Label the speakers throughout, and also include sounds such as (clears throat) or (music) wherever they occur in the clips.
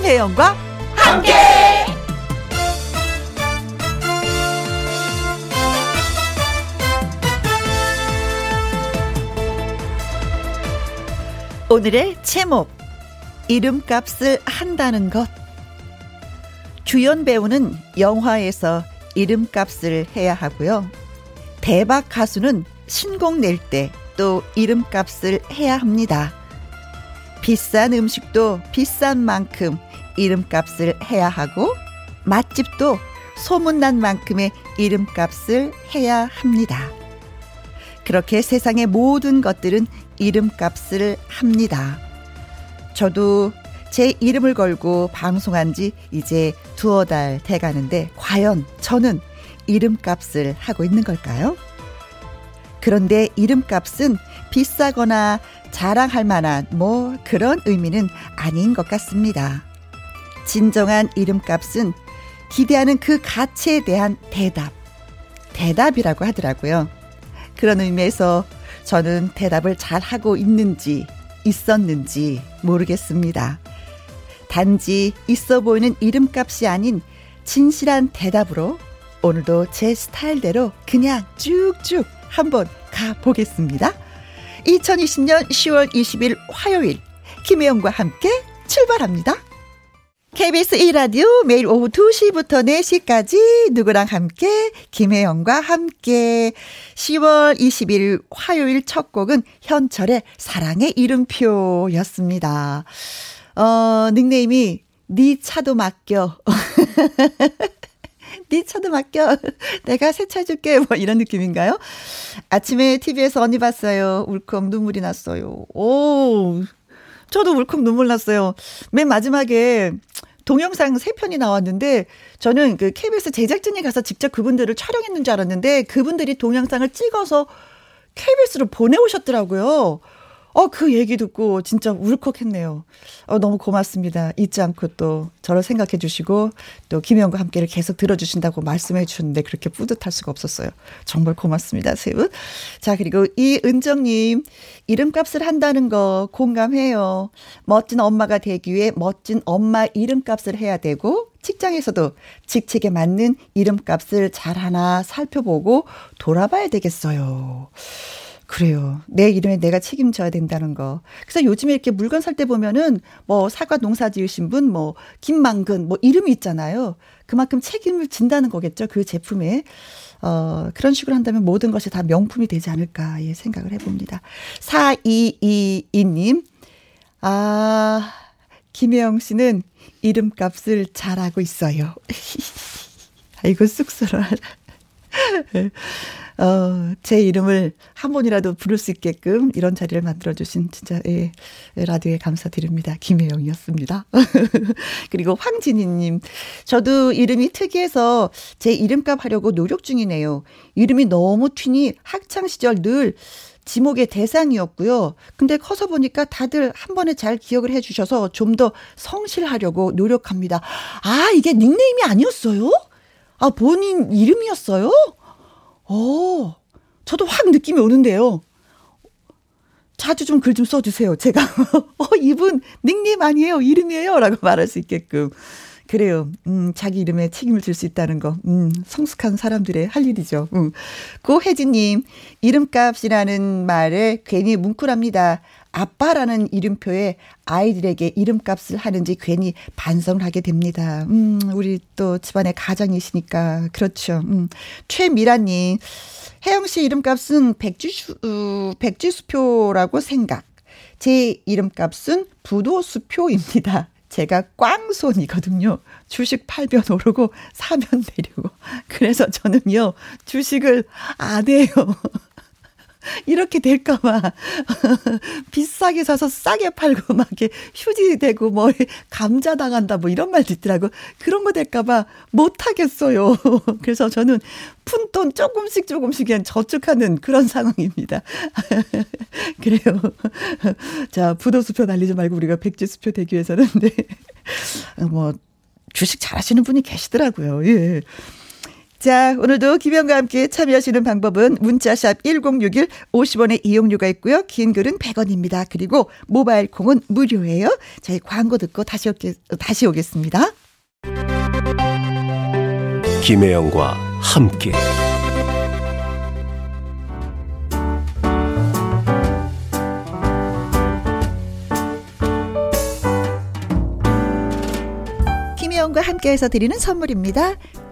Speaker 1: 김혜영과 함께. 오늘의 제목 이름값을 한다는 것 주연 배우는 영화에서 이름값을 해야 하고요. 대박 가수는 신곡 낼 때 또 이름값을 해야 합니다. 비싼 음식도 비싼 만큼 이름값을 해야 하고 맛집도 소문난 만큼의 이름값을 해야 합니다. 그렇게 세상의 모든 것들은 이름값을 합니다. 저도 제 이름을 걸고 방송한 지 이제 두어 달 돼 가는데 과연 저는 이름값을 하고 있는 걸까요? 그런데 이름값은 비싸거나 자랑할 만한 뭐 그런 의미는 아닌 것 같습니다. 진정한 이름값은 기대하는 그 가치에 대한 대답, 대답이라고 하더라고요. 그런 의미에서 저는 대답을 잘 하고 있는지, 있었는지 모르겠습니다. 단지 있어 보이는 이름값이 아닌 진실한 대답으로 오늘도 제 스타일대로 그냥 쭉쭉 한번 가보겠습니다. 2020년 10월 20일 화요일 김혜영과 함께 출발합니다. KBS 1라디오 매일 오후 2시부터 4시까지 누구랑 함께 김혜영과 함께 10월 20일 화요일 첫 곡은 현철의 사랑의 이름표였습니다. 어, 닉네임이 네 차도 맡겨. (laughs) 네 차도 맡겨. 내가 세차 해줄게. 뭐 이런 느낌인가요? 아침에 TV에서 언니 봤어요. 울컥 눈물이 났어요. 오, 저도 울컥 눈물 났어요. 맨 마지막에 동영상 세 편이 나왔는데 저는 그 KBS 제작진이 가서 직접 그분들을 촬영했는 줄 알았는데 그분들이 동영상을 찍어서 KBS로 보내오셨더라고요. 어, 그 얘기 듣고 진짜 울컥했네요. 어, 너무 고맙습니다. 잊지 않고 또 저를 생각해 주시고 또 김혜영과 함께를 계속 들어주신다고 말씀해 주셨는데 그렇게 뿌듯할 수가 없었어요. 정말 고맙습니다, 세우. 자, 그리고 이은정님, 이름값을 한다는 거 공감해요. 멋진 엄마가 되기 위해 멋진 엄마 이름값을 해야 되고 직장에서도 직책에 맞는 이름값을 잘 하나 살펴보고 돌아봐야 되겠어요. 그래요. 내 이름에 내가 책임져야 된다는 거. 그래서 요즘에 이렇게 물건 살 때 보면은 뭐 사과 농사 지으신 분, 뭐 김만근, 뭐 이름이 있잖아요. 그만큼 책임을 진다는 거겠죠. 그 제품에. 어, 그런 식으로 한다면 모든 것이 다 명품이 되지 않을까, 예, 생각을 해봅니다. 4222님, 아, 김혜영 씨는 이름값을 잘하고 있어요. (laughs) 아이고, 쑥스러워라. 어, 제 이름을 한 번이라도 부를 수 있게끔 이런 자리를 만들어주신 진짜, 예, 라디오에 감사드립니다. 김혜영이었습니다. (laughs) 그리고 황진희님, 저도 이름이 특이해서 제 이름값 하려고 노력 중이네요. 이름이 너무 튀니 학창시절 늘 지목의 대상이었고요. 근데 커서 보니까 다들 한 번에 잘 기억을 해 주셔서 좀 더 성실하려고 노력합니다. 아, 이게 닉네임이 아니었어요? 아, 본인 이름이었어요? 어, 저도 확 느낌이 오는데요. 자주 좀 글좀 써주세요. 제가, (laughs) 어, 이분 닉네임 아니에요. 이름이에요. 라고 말할 수 있게끔. 그래요. 음, 자기 이름에 책임을 질 수 있다는 거. 음, 성숙한 사람들의 할 일이죠. 음. 고혜진님, 이름값이라는 말에 괜히 뭉클합니다. 아빠라는 이름표에 아이들에게 이름값을 하는지 괜히 반성을 하게 됩니다. 음, 우리 또 집안의 가장이시니까. 그렇죠. 음, 최미라님, 혜영 씨 이름값은 백지수, 어, 백지수표라고 생각. 제 이름값은 부도수표입니다. 제가 꽝손이거든요. 주식 팔면 오르고 사면 내리고. 그래서 저는요, 주식을 안 해요. (laughs) 이렇게 될까봐 (laughs) 비싸게 사서 싸게 팔고 (laughs) 막 이렇게 휴지 되고 뭐 감자 당한다 뭐 이런 말도 있더라고 그런 거 될까봐 못 하겠어요. 그래서 저는 푼돈 조금씩 조금씩 그냥 저축하는 그런 상황입니다. 그래요. 자 부도 수표 날리지 말고 우리가 백지 수표 되기 위해서는 네. 뭐 주식 잘하시는 분이 계시더라고요. 예. 자, 오늘도 김영과 함께 참여하시는 방법은 문자샵 1061 50원의 이용료가 있고요. 긴 글은 100원입니다. 그리고 모바일 콩은 무료예요. 저희 광고 듣고 다시, 오겠, 다시 오겠습니다.
Speaker 2: 김혜영과 함께
Speaker 1: 김혜영과 함께해서 드리는 선물입니다.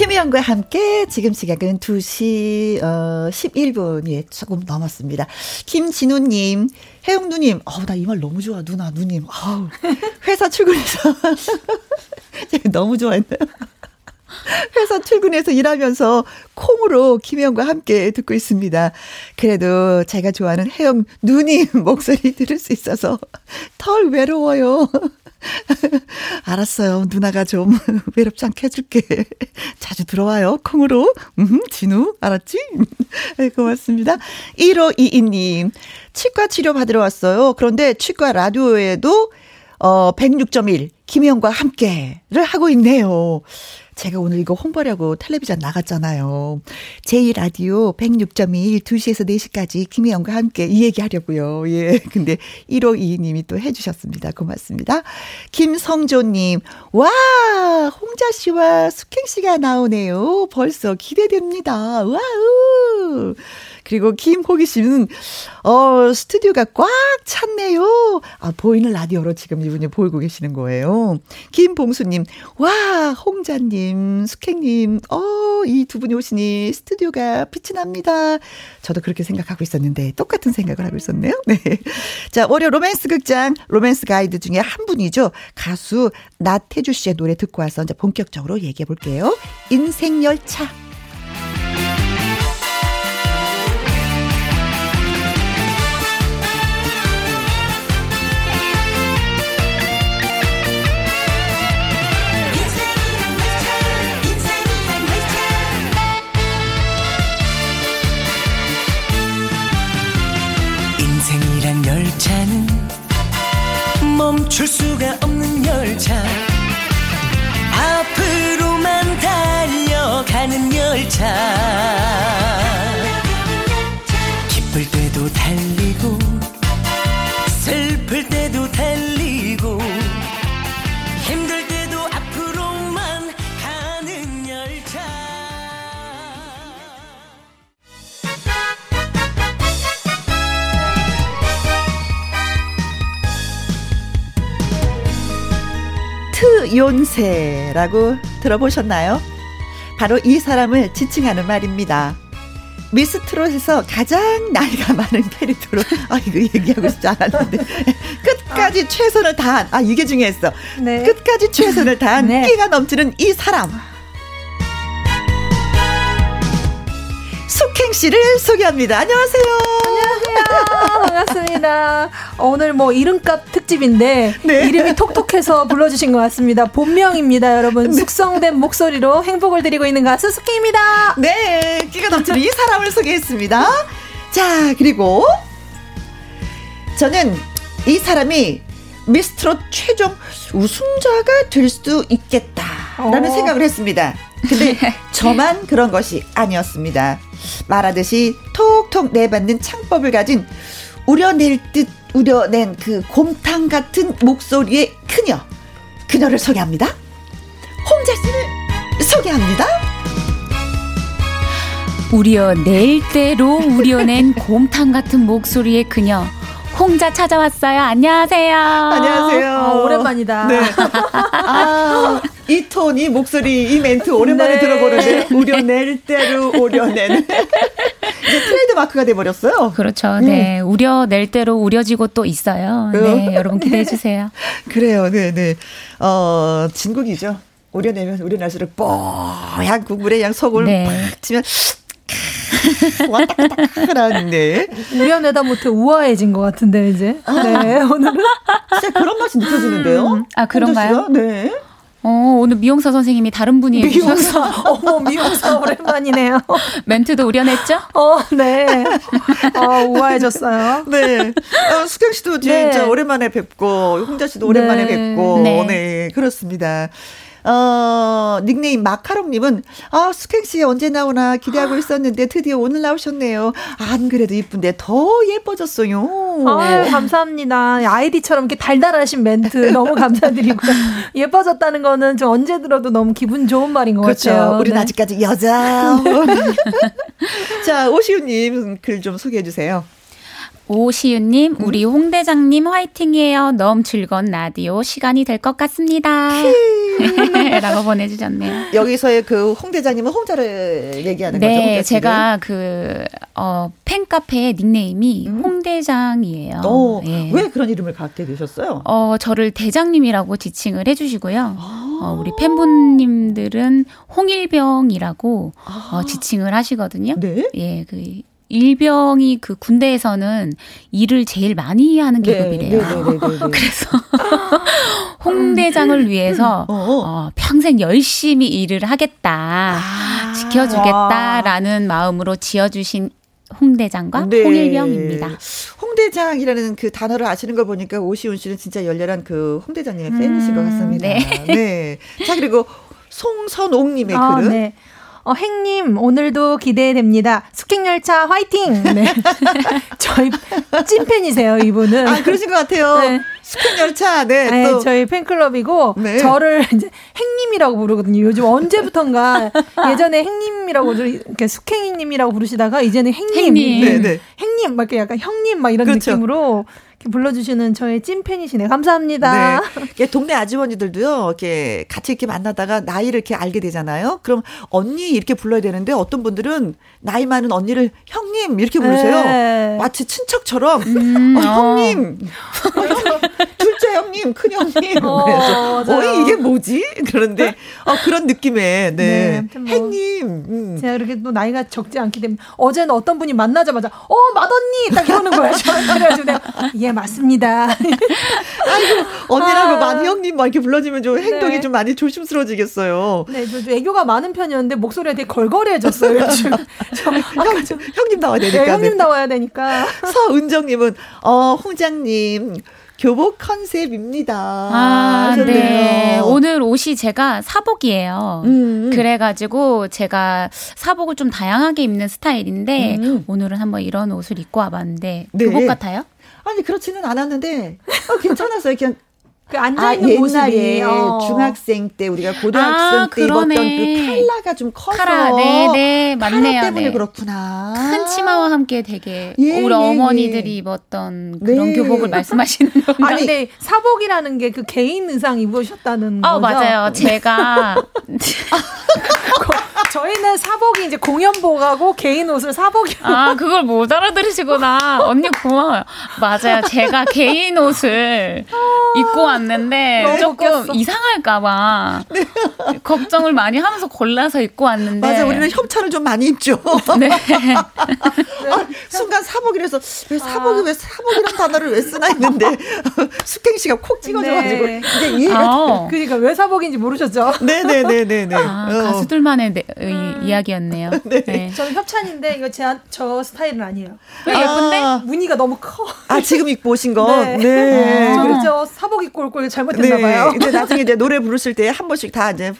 Speaker 1: 김희영과 함께 지금 시각은 2시 어 11분이 조금 넘었습니다. 김진우님, 혜영 누님, 어우 나 이 말 너무 좋아 누나 누님, 아우 회사 출근해서 (laughs) 너무 좋아했네요. (laughs) 회사 출근해서 일하면서 콩으로 김혜영과 함께 듣고 있습니다. 그래도 제가 좋아하는 혜영 누님 (laughs) 목소리 들을 수 있어서 덜 외로워요. (laughs) 알았어요. 누나가 좀 외롭지 않게 해줄게. 자주 들어와요. 콩으로. 음, 진우, 알았지? 네, 고맙습니다. 1522님, 치과 치료 받으러 왔어요. 그런데 치과 라디오에도 어, 106.1, 김혜영과 함께를 하고 있네요. 제가 오늘 이거 홍보하려고 텔레비전 나갔잖아요. 제2라디오 106.1 2시에서 4시까지 김혜영과 함께 이 얘기 하려고요. 예. (laughs) 근데 152님이 또 해주셨습니다. 고맙습니다. 김성조님, 와! 홍자 씨와 숙행 씨가 나오네요. 벌써 기대됩니다. wow! 그리고 김호기 씨는 어 스튜디오가 꽉 찼네요. 아 보이는 라디오로 지금 이분이 보이고 계시는 거예요. 김봉수님, 와 홍자님, 숙행님, 어이 두 분이 오시니 스튜디오가 빛이 납니다. 저도 그렇게 생각하고 있었는데 똑같은 생각을 하고 있었네요. (laughs) 네. 자 월요 로맨스 극장 로맨스 가이드 중에 한 분이죠. 가수 나태주 씨의 노래 듣고 와서 이제 본격적으로 얘기해 볼게요. 인생 열차.
Speaker 3: 멈출 수가 없는 열차. 앞으로만 달려가는 열차
Speaker 1: 트욘세라고 들어보셨나요? 바로 이 사람을 지칭하는 말입니다. 미스트롯에서 가장 나이가 많은 캐릭터로 아 이거 얘기하고 싶지 않았는데 (laughs) 끝까지 아. 최선을 다한 아 이게 중요했어. 네. 끝까지 최선을 다한 네. 끼가 넘치는 이 사람. 숙행 씨를 소개합니다. 안녕하세요.
Speaker 4: 안녕하세요. 반갑습니다. 오늘 뭐 이름값 특집인데 네. 이름이 톡톡해서 불러주신 것 같습니다. 본명입니다, 여러분. 네. 숙성된 목소리로 행복을 드리고 있는 가수 숙행입니다.
Speaker 1: 네, 끼가 넘치는 이 사람을 소개했습니다. 자, 그리고 저는 이 사람이 미스트롯 최종 우승자가 될 수 있겠다라는 어. 생각을 했습니다. 근데 (laughs) 저만 그런 것이 아니었습니다. 말하듯이 톡톡 내받는 창법을 가진 우려낼 듯 우려낸 그 곰탕 같은 목소리의 그녀. 그녀를 소개합니다. 홍자 씨를 소개합니다.
Speaker 5: 우려낼 대로 우려낸 곰탕 같은 목소리의 그녀. 홍자 찾아왔어요. 안녕하세요.
Speaker 1: 안녕하세요.
Speaker 4: 어, 오랜만이다. 네. (laughs)
Speaker 1: 아, 이 톤, 이 목소리, 이 멘트 오랜만에 네. 들어보는데 우려낼 대로 우려낸. 이제 트레이드 마크가 돼 버렸어요.
Speaker 5: 그렇죠. 음. 네. 우려낼 대로 우려지고 또 있어요. 네. 어. 여러분 기대해 주세요. (laughs)
Speaker 1: 그래요. 네, 네. 어, 진국이죠. 우려내면 우려날수록 뽀얀 국물에 양 속을 네. 팍 치면 왔다갔다하는데
Speaker 4: 우려내다 못해 우아해진 것 같은데 이제. 네 오늘은
Speaker 1: 진짜 그런 맛이 느껴지는데요. 음.
Speaker 5: 아 그런가요?
Speaker 1: 네.
Speaker 5: 어, 오늘 미용사 선생님이 다른 분이
Speaker 4: 미용사. (laughs) 어머, 미용사 오랜만이네요.
Speaker 5: 멘트도 우려냈죠?
Speaker 4: 어, 네. (laughs) 어, 우아해졌어요.
Speaker 1: 네. 어, 수경 씨도 진짜 네. 오랜만에 뵙고, 홍자 씨도 오랜만에 네. 뵙고, 네. 네, 그렇습니다. 어, 닉네임 마카롱님은, 아, 숙행씨 언제 나오나 기대하고 있었는데 드디어 오늘 나오셨네요. 안 그래도 이쁜데 더 예뻐졌어요.
Speaker 4: 아 감사합니다. 아이디처럼 이렇게 달달하신 멘트 너무 감사드리고. (laughs) 예뻐졌다는 거는 좀 언제 들어도 너무 기분 좋은 말인 것
Speaker 1: 그렇죠.
Speaker 4: 같아요.
Speaker 1: 우리는 네. 아직까지 여자. (laughs) (laughs) 자, 오시우님 글 좀 소개해 주세요.
Speaker 5: 오시윤님, 음? 우리 홍대장님 화이팅이에요. 너무 즐거운 라디오 시간이 될 것 같습니다. (laughs) 라고 보내주셨네요.
Speaker 1: 여기서의 그 홍대장님은 홍자를 얘기하는
Speaker 5: 네,
Speaker 1: 거죠?
Speaker 5: 네, 제가 그, 어, 팬카페 닉네임이 음? 홍대장이에요.
Speaker 1: 어, 예. 왜 그런 이름을 갖게 되셨어요?
Speaker 5: 어, 저를 대장님이라고 지칭을 해주시고요. 아~ 어, 우리 팬분님들은 홍일병이라고 아~ 어, 지칭을 하시거든요.
Speaker 1: 네?
Speaker 5: 예, 그 일병이 그 군대에서는 일을 제일 많이 하는 네, 계급이래요. 네, 네, 네, 네, 네. (laughs) 그래서 (laughs) 홍대장을 위해서 어, 어. 어, 평생 열심히 일을 하겠다, 아, 지켜주겠다라는 와. 마음으로 지어주신 홍대장과 네. 홍일병입니다.
Speaker 1: 홍대장이라는 그 단어를 아시는 걸 보니까 오시훈 씨는 진짜 열렬한 그 홍대장님의 음, 팬이신 것 같습니다. 네. 네. 자 그리고 송선옥님의 아, 글은. 네.
Speaker 4: 어, 행님, 오늘도 기대됩니다. 숙행열차 화이팅! (laughs) 네. (laughs) 저희 찐팬이세요, 이분은.
Speaker 1: 아, 그러신 것 같아요. 네. 숙행열차, 네.
Speaker 4: 네 저희 팬클럽이고, 네. 저를 이제 행님이라고 부르거든요. 요즘 언제부턴가 (laughs) 예전에 행님이라고, 이렇게 숙행님이라고 부르시다가, 이제는 행님. 행님. 네, 네. 행님, 막 이렇게 약간 형님, 막 이런 그렇죠. 느낌으로. 불러주시는 저의 찐팬이시네. 감사합니다.
Speaker 1: 네. 동네 아주머니들도요, 이렇게 같이 이렇게 만나다가 나이를 이렇게 알게 되잖아요. 그럼 언니 이렇게 불러야 되는데 어떤 분들은 나이 많은 언니를 형님 이렇게 부르세요. 네. 마치 친척처럼. 음, 어, 형님. 어. 둘째 형님, 큰 형님. 어, 그래서 어, 이게 뭐지? 그런데 어, 그런 느낌의 네. 네 뭐, 행님. 음.
Speaker 4: 제가 그렇게 또 나이가 적지 않기 때문에 어제는 어떤 분이 만나자마자 어 맏언니 딱 이러는 거예요. 그래가지고 내가 예 맞습니다. (laughs)
Speaker 1: 아이고 언니라고 아. 많이 형님 막 이렇게 불러주면 좀 행동이 네. 좀 많이 조심스러워지겠어요.
Speaker 4: 네, 저 애교가 많은 편이었는데 목소리가 되게 걸걸해졌어요. (laughs) 형,
Speaker 1: 형님 나와야 되니까. 네,
Speaker 4: 형님 나와야 되니까.
Speaker 1: 서은정님은 어 홍장님 교복 컨셉입니다.
Speaker 5: 아, 하셨네요. 네. 오늘 옷이 제가 사복이에요. 음, 음. 그래가지고 제가 사복을 좀 다양하게 입는 스타일인데 음. 오늘은 한번 이런 옷을 입고 와봤는데 네. 교복 같아요?
Speaker 1: 아니 그렇지는 않았는데 어, 괜찮았어요. 그냥
Speaker 4: 그 앉아 있는 아,
Speaker 1: 모습이 어. 중학생 때 우리가 고등학생 아, 때 그러네. 입었던 그 칼라가 좀 커서 카라, 네, 네, 맞네요. 때문에 네. 그렇구나.
Speaker 5: 큰 치마와 함께 되게 예, 우리 예, 어머니들이 예. 입었던 그런 네. 교복을 말씀하시는 (laughs) 건가요?
Speaker 4: 아니 근데 사복이라는 게 그 개인 의상 입으셨다는 어,
Speaker 5: 거죠? 맞아요. 제가 (laughs) (laughs)
Speaker 4: 저희는 사복이 이제 공연복하고 개인 옷을 사복이
Speaker 5: 아 그걸 못 알아들으시구나 언니 고마워요 맞아요 제가 개인 옷을 아, 입고 왔는데 조금 웃겼어. 이상할까봐 네. 걱정을 많이 하면서 골라서 입고 왔는데
Speaker 1: 맞아 우리는 협찬을 좀 많이 입죠 네. (laughs) 아, 순간 사복이라서 왜 사복이 아. 왜 사복이란 단어를 왜 쓰나 했는데 (laughs) 숙행 씨가 콕 찍어줘가지고 네. 이제 이해가
Speaker 6: 아. 그러니까 왜 사복인지 모르셨죠?
Speaker 1: 네네네네네.
Speaker 5: 아, 어. 가수들만의 네, 음. 이야기였네요. (laughs) 네. 네.
Speaker 6: 저는 협찬인데 이거 제 저 스타일은 아니에요.
Speaker 5: 왜 예쁜데?
Speaker 6: 아. 무늬가 너무 커.
Speaker 1: 아 지금 입고 오신 거.
Speaker 6: 네. 네. 저는 저 사복 입고 올 걸 잘못했나봐요.
Speaker 1: 네. 이제 (laughs) 나중에 이제 노래 부르실 때 한 번씩 다 이제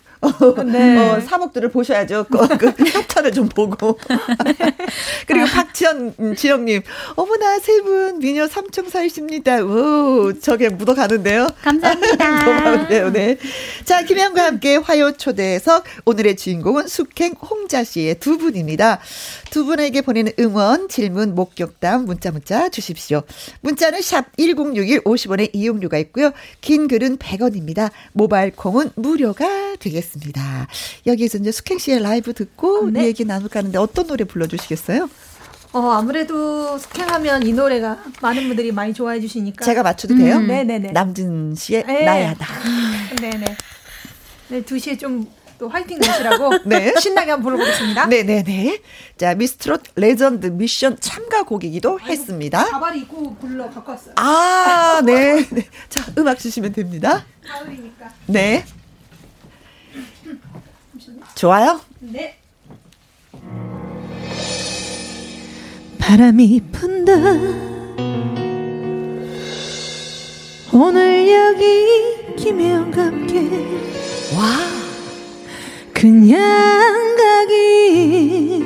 Speaker 1: 네. 어, 사복들을 보셔야죠. 그, 그 협찬을 좀 보고. (laughs) 그리고 아. 박지연 음, 지영님, 어머나 세 분 미녀 삼총사이십니다. 오, 저게 묻어가는데요.
Speaker 5: 감사합니다.
Speaker 1: 고마운데요, 네. 자, 김현과 함께 화요 초대석 오늘의 주인공은 숙행 홍자 씨의 두 분입니다. 두 분에게 보내는 응원, 질문, 목격담 문자 문자 주십시오. 문자는 샵 1061 50원의 이용료가 있고요. 긴 글은 100원입니다. 모바일 콩은 무료가 되겠습니다. 여기에서 이제 숙행 씨의 라이브 듣고 네. 얘기 나눌까 하는데 어떤 노래 불러 주시겠어요?
Speaker 6: 어, 아무래도 스캔하면 이 노래가 많은 분들이 많이 좋아해 주시니까.
Speaker 1: 제가 맞춰도 돼요?
Speaker 6: 음. 네네네.
Speaker 1: 남진 씨의 네. 나야다. (laughs)
Speaker 6: 네네. 네, 2시에 좀 또 화이팅 내시라고 (laughs) 네. 신나게 한번 불러보겠습니다.
Speaker 1: 네네네. 자, 미스트롯 레전드 미션 참가 곡이기도 아이고, 했습니다.
Speaker 6: 가발이 입고 불러 갖고 왔어요.
Speaker 1: 아, (laughs) 네. 네. 자, 음악 주시면 됩니다.
Speaker 6: 가을이니까.
Speaker 1: 네. 좋아요?
Speaker 6: 네.
Speaker 4: 바람이 분다 오늘 여기 김혜영과 함께
Speaker 1: 와
Speaker 4: 그냥 가기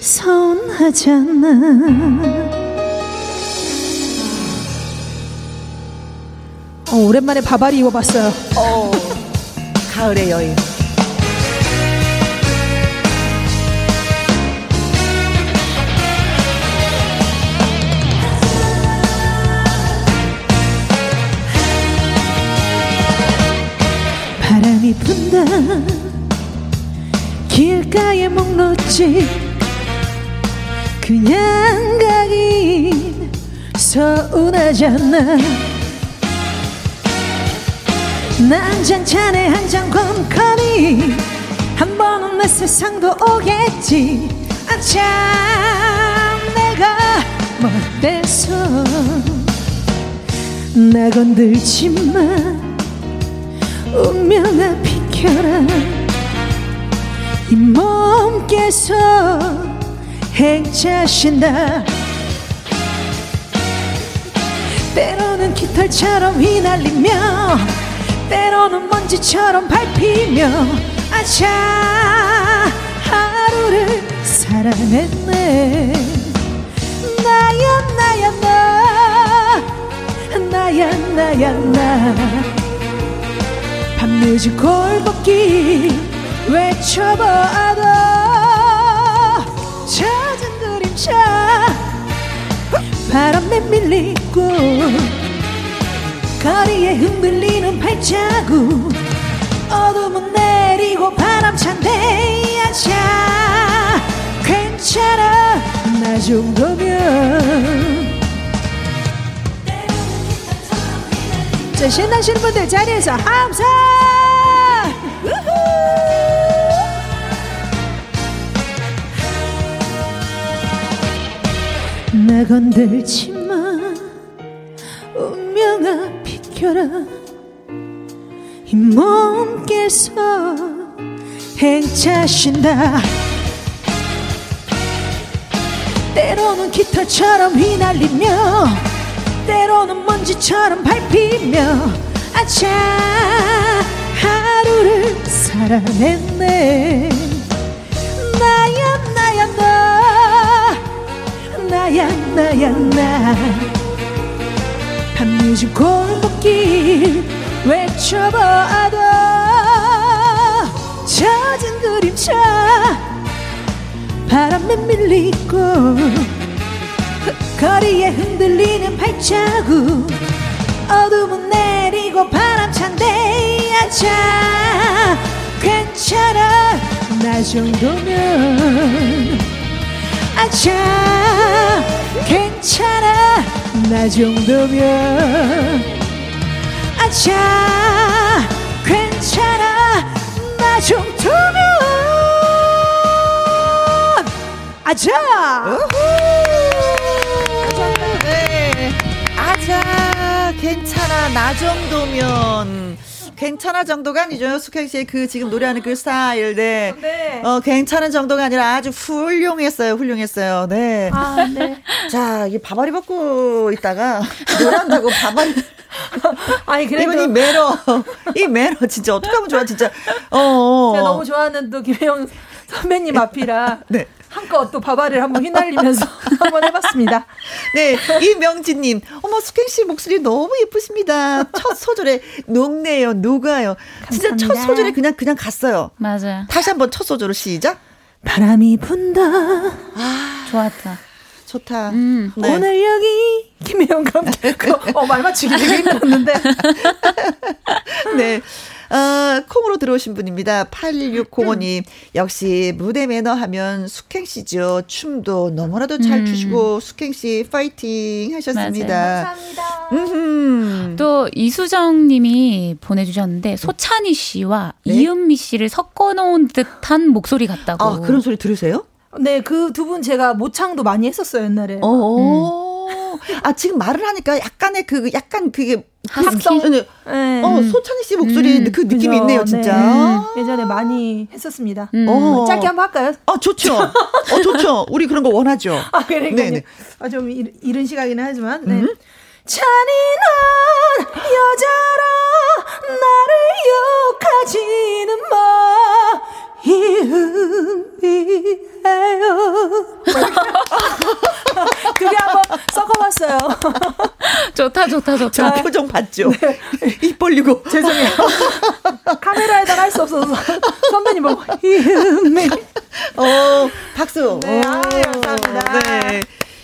Speaker 4: 서운하잖아.
Speaker 6: 어, 오랜만에 바바리 입어봤어요.
Speaker 1: 어, 가을의 여인
Speaker 4: 바람이 분다. 길가에 목놓지 그냥 가긴 서운하잖아. 난장찬에 한잔 건커니 한 번은 내 세상도 오겠지. 아참 내가 못돼서 나 건들지마 운명아 비켜라 이 몸께서 행차신다. 때로는 깃털처럼 휘날리며 때로는 먼지처럼 밟히며 아차 하루를 살아냈네. 나야 나야 나. 나야 나야 나 밤늦은 골목길 외쳐봐도 잦은 그림자. 바람에 밀리고 거리에 흔들리는 발자국. 어둠은 내리고 바람 찬데 아차. 괜찮아 나 정도면 자, 신나시는 분들 자리에서 함성! 나 건들지 마. 운명아 비켜라. 이 몸께서 행차신다. 때로는 깃털처럼 휘날리며 때로는 먼지처럼 밟히며 아차 하루를 살아냈네. 나야 나야 나 나야 나야 나. 밤늦은 골목길 외쳐봐도 젖은 그림자 바람에 밀리고 거리에 흔들리는 발자국. 어둠은 내리고 바람 찬데 아차 괜찮아. 나 정도면. 아차 괜찮아. 나 정도면. 아차 괜찮아. 나 정도면.
Speaker 7: 아자!
Speaker 1: 정도면. 괜찮아 정도가 아니죠. 숙현 씨의 그 지금 노래하는 그 스타일. 네.
Speaker 4: 네.
Speaker 1: 어, 괜찮은 정도가 아니라 아주 훌륭했어요. 훌륭했어요. 네.
Speaker 4: 아, 네. (laughs)
Speaker 1: 자, 이 바바리 벗고 있다가 노래한다고 바바리. (laughs)
Speaker 4: 아니, 그래도.
Speaker 1: 이건 이 매너. 이 매너 진짜 어떡하면 좋아, 진짜. 어. 어.
Speaker 4: 제가 너무 좋아하는 또 김혜영 선배님 앞이라.
Speaker 1: 네.
Speaker 4: 한껏 또 바바를 한번 휘날리면서 (laughs) 한번 해봤습니다.
Speaker 1: 네, 이명진님, 어머 숙행 씨 목소리 너무 예쁘십니다. 첫 소절에 녹네요, 녹아요. 진짜 첫
Speaker 4: 감사합니다.
Speaker 1: 소절에 그냥 그냥 갔어요.
Speaker 5: 맞아요.
Speaker 1: 다시 한번 첫 소절로 시작.
Speaker 7: 바람이 분다.
Speaker 5: 좋았다.
Speaker 1: 좋다.
Speaker 5: 음.
Speaker 1: 네.
Speaker 7: 오늘 여기
Speaker 4: 함께. 그거, (laughs) 어, 말 맞추기 되게 힘들었는데. (laughs)
Speaker 1: 네. 어, 콩으로 들어오신 분입니다. 8605님. 역시 무대 매너 하면 숙행씨죠. 춤도 너무나도 잘
Speaker 5: 음.
Speaker 1: 추시고, 숙행씨 파이팅 하셨습니다.
Speaker 4: 감사합니다.
Speaker 1: 음흠.
Speaker 5: 또 이수정 님이 보내주셨는데 소찬희 씨와
Speaker 1: 네?
Speaker 5: 이은미 씨를 섞어놓은 듯한 목소리 같다고.
Speaker 1: 아, 그런 소리 들으세요?
Speaker 4: 네, 그 두 분 제가 모창도 많이 했었어요, 옛날에.
Speaker 1: 어. 아, 지금 말을 하니까 약간의 그, 약간 그게.
Speaker 4: 합성.
Speaker 1: 그, 네.
Speaker 4: 네.
Speaker 1: 어, 소찬희 씨 목소리
Speaker 5: 음,
Speaker 1: 그 느낌이
Speaker 4: 그죠?
Speaker 1: 있네요,
Speaker 4: 네.
Speaker 1: 진짜.
Speaker 4: 예전에 많이 했었습니다.
Speaker 5: 음.
Speaker 1: 어.
Speaker 4: 짧게 한번 할까요?
Speaker 1: 어, 좋죠. 어, 좋죠. 우리 그런 거 원하죠. (laughs)
Speaker 4: 아, 그러니까요.
Speaker 1: 네네.
Speaker 4: 아, 좀 이, 이른 시각이긴 하지만. 네.
Speaker 1: 음.
Speaker 4: 잔인한 여자라 나를 욕하지는 마 이은미예요 (laughs) 그게 한번 섞어봤어요 (laughs)
Speaker 5: 좋다 좋다
Speaker 1: 저
Speaker 5: 좋다.
Speaker 1: 표정 봤죠?
Speaker 4: 네.
Speaker 1: 입 벌리고. (laughs)
Speaker 4: 죄송해요 카메라에다가 할 수 없어서 선배님 보고 이은미
Speaker 1: 어, 박수.
Speaker 4: 네,
Speaker 1: 오,
Speaker 4: 아유, 감사합니다.
Speaker 1: 네.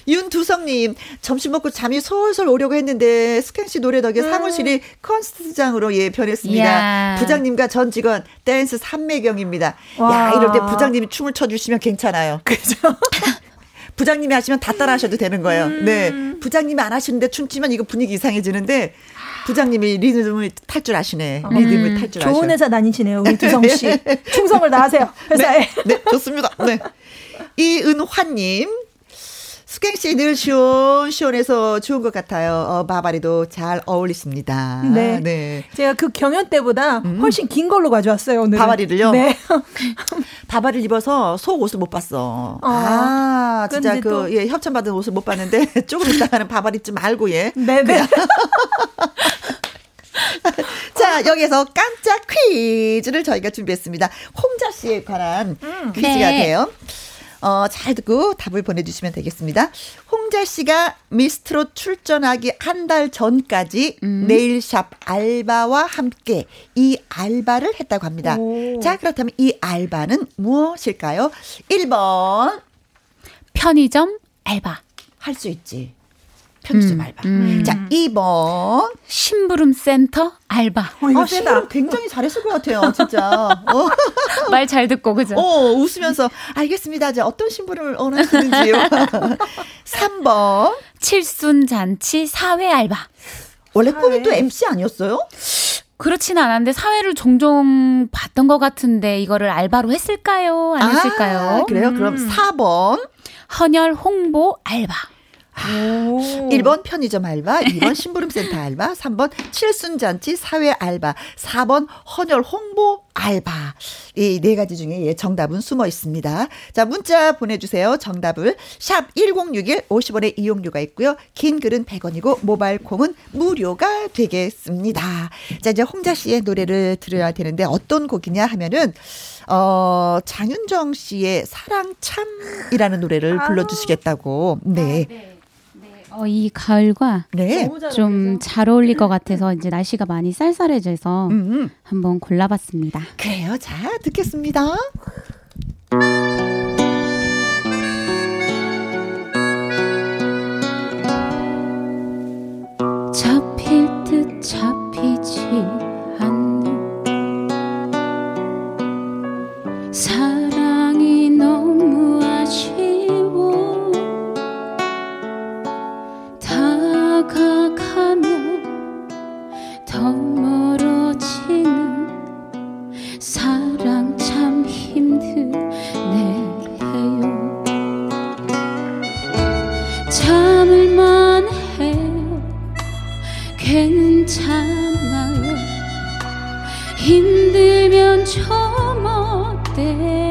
Speaker 1: 윤두성님, 점심 먹고 잠이 솔솔 오려고 했는데, 스캔 씨 노래 덕에 사무실이 콘서트장으로 예, 변했습니다.
Speaker 5: 이야.
Speaker 1: 부장님과 전 직원, 댄스 삼매경입니다. 야,
Speaker 4: 와.
Speaker 1: 이럴 때 부장님이 춤을 춰주시면 괜찮아요. (laughs)
Speaker 4: 그죠 (laughs)
Speaker 1: 부장님이 하시면 다 따라 하셔도 되는 거예요.
Speaker 4: 음.
Speaker 1: 네. 부장님이 안 하시는데 춤추면 이거 분위기 이상해지는데, 부장님이 리듬을 탈 줄 아시네. 리듬을 탈 줄 아셔.
Speaker 4: 음. 좋은 회사 다니시네요 우리 두성 씨 (laughs) 충성을 다하세요 회사에
Speaker 1: 네, 네, 좋습니다. 네. 이은화님. 수경 씨 늘 시원시원해서 좋은 것 같아요. 어, 바바리도 잘 어울리십니다.
Speaker 4: 네.
Speaker 1: 네.
Speaker 4: 제가 그 경연 때보다 훨씬 긴 걸로 가져왔어요 오늘.
Speaker 1: 음. 바바리를요?
Speaker 4: 네. (laughs)
Speaker 1: 바바리를 입어서 속 옷을 못 봤어.
Speaker 4: 아,
Speaker 1: 아, 진짜 그,
Speaker 4: 또-
Speaker 1: 예, 협찬받은 옷을 못 봤는데, (laughs) 조금 있다가는 바바리 좀 알고, 예.
Speaker 4: 네네. (laughs)
Speaker 1: 자, 여기서 깜짝 퀴즈를 저희가 준비했습니다. 홍자 씨에 관한 퀴즈가
Speaker 5: 네.
Speaker 1: 돼요. 어, 잘 듣고 답을 보내주시면 되겠습니다. 홍자 씨가 미스트로 출전하기 한 달 전까지 네일샵 알바와 함께 이 알바를 했다고 합니다.
Speaker 4: 오.
Speaker 1: 자, 그렇다면 이 알바는 무엇일까요? 1번,
Speaker 5: 편의점 알바.
Speaker 1: 할 수 있지. 편의점
Speaker 5: 음,
Speaker 1: 알바.
Speaker 5: 음.
Speaker 1: 자, 2번.
Speaker 5: 심부름 센터 알바.
Speaker 4: 어, 이거
Speaker 1: 아,
Speaker 4: 세다.
Speaker 1: 굉장히 잘했을 것 같아요, 진짜. 어. (laughs)
Speaker 5: 말잘 듣고 그죠?
Speaker 1: 어, 웃으면서 알겠습니다. 이제 어떤 신부름을 원하시는지요. (laughs) 3번.
Speaker 5: 칠순 잔치 사회 알바.
Speaker 1: 원래 꿈이. 또 MC 아니었어요?
Speaker 5: 그렇지는 않았는데 사회를 종종 봤던 것 같은데 이거를 알바로 했을까요? 안 했을까요?
Speaker 1: 아, 그래요? 그럼 4번.
Speaker 5: 헌혈 홍보 알바.
Speaker 4: 오.
Speaker 1: 1번 편의점 알바, 2번 신부름센터 알바, 3번 칠순잔치 사회 알바, 4번 헌혈 홍보 알바. 이 네 가지 중에 예, 정답은 숨어 있습니다. 자, 문자 보내주세요. 정답을. 샵 1061, 50원의 이용료가 있고요. 긴 글은 100원이고, 모바일 콩은 무료가 되겠습니다. 자, 이제 홍자 씨의 노래를 들어야 되는데, 어떤 곡이냐 하면은, 어, 장윤정 씨의 사랑 참이라는 노래를 불러주시겠다고. 네.
Speaker 5: 어, 이 가을과
Speaker 1: 네.
Speaker 5: 좀? 잘 어울릴 것 같아서 이제 날씨가 많이 쌀쌀해져서
Speaker 1: 음, 음.
Speaker 5: 한번 골라봤습니다.
Speaker 1: 그래요. 자, 듣겠습니다.
Speaker 5: 잡힐 듯 잡히지 않는 사 힘들면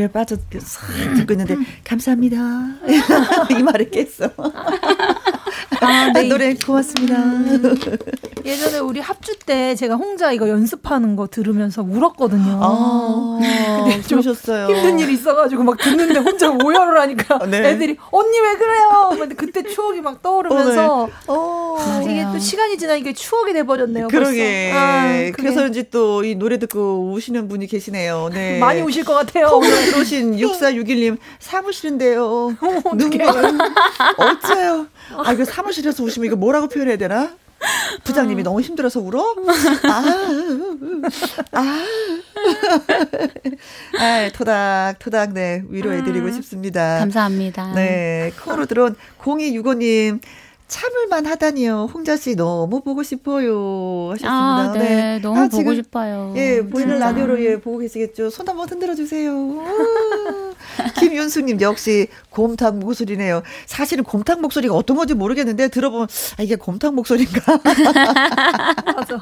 Speaker 1: 노래 빠져 싹 듣고 있는데, 감사합니다. (laughs) 이 말을 깼어.
Speaker 4: 아, 네.
Speaker 1: 노래 고맙습니다.
Speaker 4: 예전에 우리 합주 때 제가 혼자 이거 연습하는 거 들으면서 울었거든요.
Speaker 1: 아,
Speaker 4: 근데 좀
Speaker 1: 좋으셨어요.
Speaker 4: 힘든 일이 있어가지고 막 듣는데 혼자 오열을 하니까
Speaker 1: 네.
Speaker 4: 애들이 언니 왜 그래요? 근데 그때 추억이 막 떠오르면서
Speaker 1: 어,
Speaker 4: 아, 이게 또 시간이 지나니까 추억이 돼버렸네요.
Speaker 1: 그러게.
Speaker 4: 아, 그게
Speaker 1: 그래서인지 또이 노래 듣고 우시는 분이 계시네요. 네. (laughs)
Speaker 4: 많이 우실 것 같아요.
Speaker 1: 오늘 들어오신 6461님 (laughs) 사무실인데요. 눈물 어째요? 아 이거 사무실에서 우시면 이거 뭐라고 표현해야 되나? 부장님이 너무 힘들어서 울어? 아, 아, 아, 토닥, 토닥, 네, 위로해드리고 싶습니다.
Speaker 5: 감사합니다.
Speaker 1: 네, 코로 들어온 0265님. 참을만 하다니요. 홍자 씨 너무 보고 싶어요. 하셨습니다.
Speaker 5: 아, 네. 너무
Speaker 1: 아,
Speaker 5: 보고
Speaker 1: 지금,
Speaker 5: 싶어요.
Speaker 1: 예, 보이는. 라디오로 예, 보고 계시겠죠. 손 한번 흔들어 주세요. 김윤수님 역시 곰탕 목소리네요. 사실은 곰탕 목소리가 어떤 건지 모르겠는데 들어보면 아, 이게 곰탕 목소리인가? (laughs) (laughs)
Speaker 4: 맞아.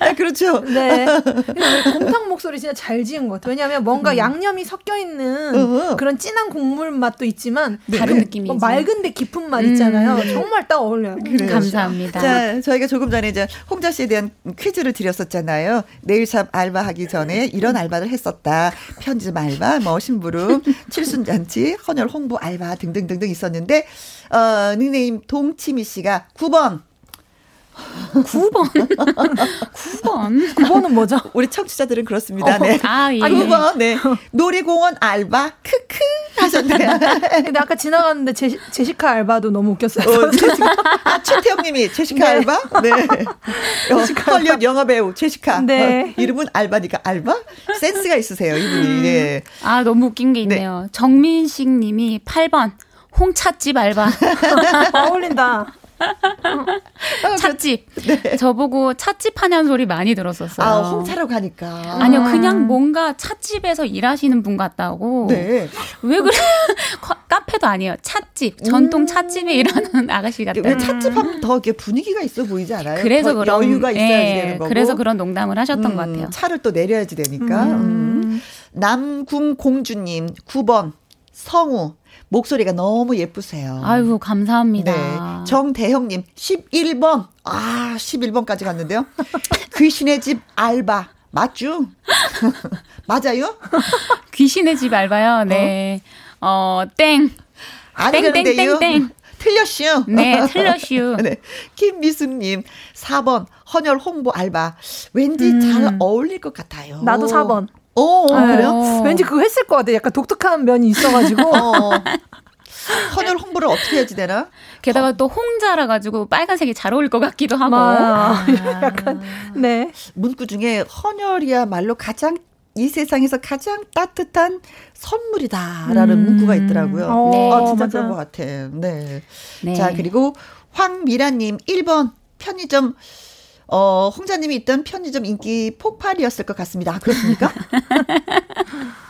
Speaker 1: 아, (laughs) 그렇죠.
Speaker 4: 네. (laughs) 근데 곰탕 목소리 진짜 잘 지은 것 같아요. 왜냐하면 뭔가 양념이 섞여 있는
Speaker 1: 음.
Speaker 4: 그런 진한 국물 맛도 있지만
Speaker 5: 다른 느낌이지.
Speaker 4: 뭐 맑은데 깊은 맛 있잖아요. 정말 딱 어울려요.
Speaker 1: 그래요.
Speaker 5: 감사합니다.
Speaker 1: 자, 저희가 조금 전에 이제 홍자 씨에 대한 퀴즈를 드렸었잖아요. 내일샵 알바하기 전에 이런 알바를 했었다. 편집 알바, 뭐 심부름, (laughs) 칠순잔치, 헌혈 홍보 알바 등등등등 있었는데 어, 닉네임 동치미 씨가 9번
Speaker 5: 9번. 9번.
Speaker 4: 9번은 뭐죠?
Speaker 1: 우리 청취자들은 그렇습니다. 네.
Speaker 5: 아, 예.
Speaker 1: 9번 네. 놀이공원 알바 크크 하셨네요. (laughs)
Speaker 4: 근데 아까 지나갔는데 제, 제시카 알바도 너무 웃겼어요.
Speaker 1: 어, 제시카. 아, 최태영 님이 제시카
Speaker 4: 네.
Speaker 1: 알바? 네. (laughs) 어, 헐리우드 영화 배우 제시카.
Speaker 4: 네.
Speaker 1: 어, 이름은 알바니까 알바? 센스가 있으세요, 이분이. 네.
Speaker 5: 아, 너무 웃긴 게 있네요. 정민식 님이 8번. 홍찻집 알바. (laughs)
Speaker 4: 어울린다.
Speaker 5: 어, 찻집. 네. 저보고 찻집 하냐는 소리 많이 들었었어요.
Speaker 1: 아, 홍차로 가니까.
Speaker 5: 아니요, 그냥 뭔가 찻집에서 일하시는 분 같다고. 네. 왜 그래? (laughs) 카페도 아니에요. 찻집. 전통 음. 찻집에 일하는 아가씨 같다.
Speaker 1: 왜 찻집 하면 더 이렇게 분위기가 있어 보이지 않아요?
Speaker 5: 그래서 그런
Speaker 1: 여유가 있어야지 네, 되는
Speaker 5: 거고. 그래서 그런 농담을 하셨던 음, 것 같아요.
Speaker 1: 차를 또 내려야지 되니까. 음. 음. 남궁공주님 9번 성우 목소리가 너무 예쁘세요.
Speaker 5: 아이고, 감사합니다. 네.
Speaker 1: 정대형님, 11번. 아, 11번까지 갔는데요. (laughs) 귀신의 집 알바. 맞죠? (laughs) 맞아요? (laughs)
Speaker 5: 귀신의 집 알바요? 네. 어, 어 땡.
Speaker 1: 아니, 땡, 땡, 땡, 땡. 틀렸슈.
Speaker 5: 네, 틀렸슈.
Speaker 1: 네. 김미숙님, 4번, 헌혈 홍보 알바. 왠지 음. 잘 어울릴 것 같아요.
Speaker 4: 나도 4번.
Speaker 1: 어, 네. 그래요?
Speaker 4: 왠지 그거 했을 것 같아. 약간 독특한 면이 있어가지고. (laughs) 어.
Speaker 1: 헌혈 홍보를 어떻게 해야지 되나?
Speaker 5: 게다가 또 홍자라 가지고 빨간색이 잘 어울릴 것 같기도 하고.
Speaker 4: 아, (laughs) 약간 네.
Speaker 1: 문구 중에 헌혈이야 말로 가장 이 세상에서 가장 따뜻한 선물이다라는 음. 문구가 있더라고요. 어, 네. 아, 진짜 맞아. 그런 것 같아. 네. 네. 자, 그리고 황미라님 1번 편의점 어, 홍자님이 있던 편의점 인기 폭발이었을 것 같습니다. 아, 그렇습니까? (laughs)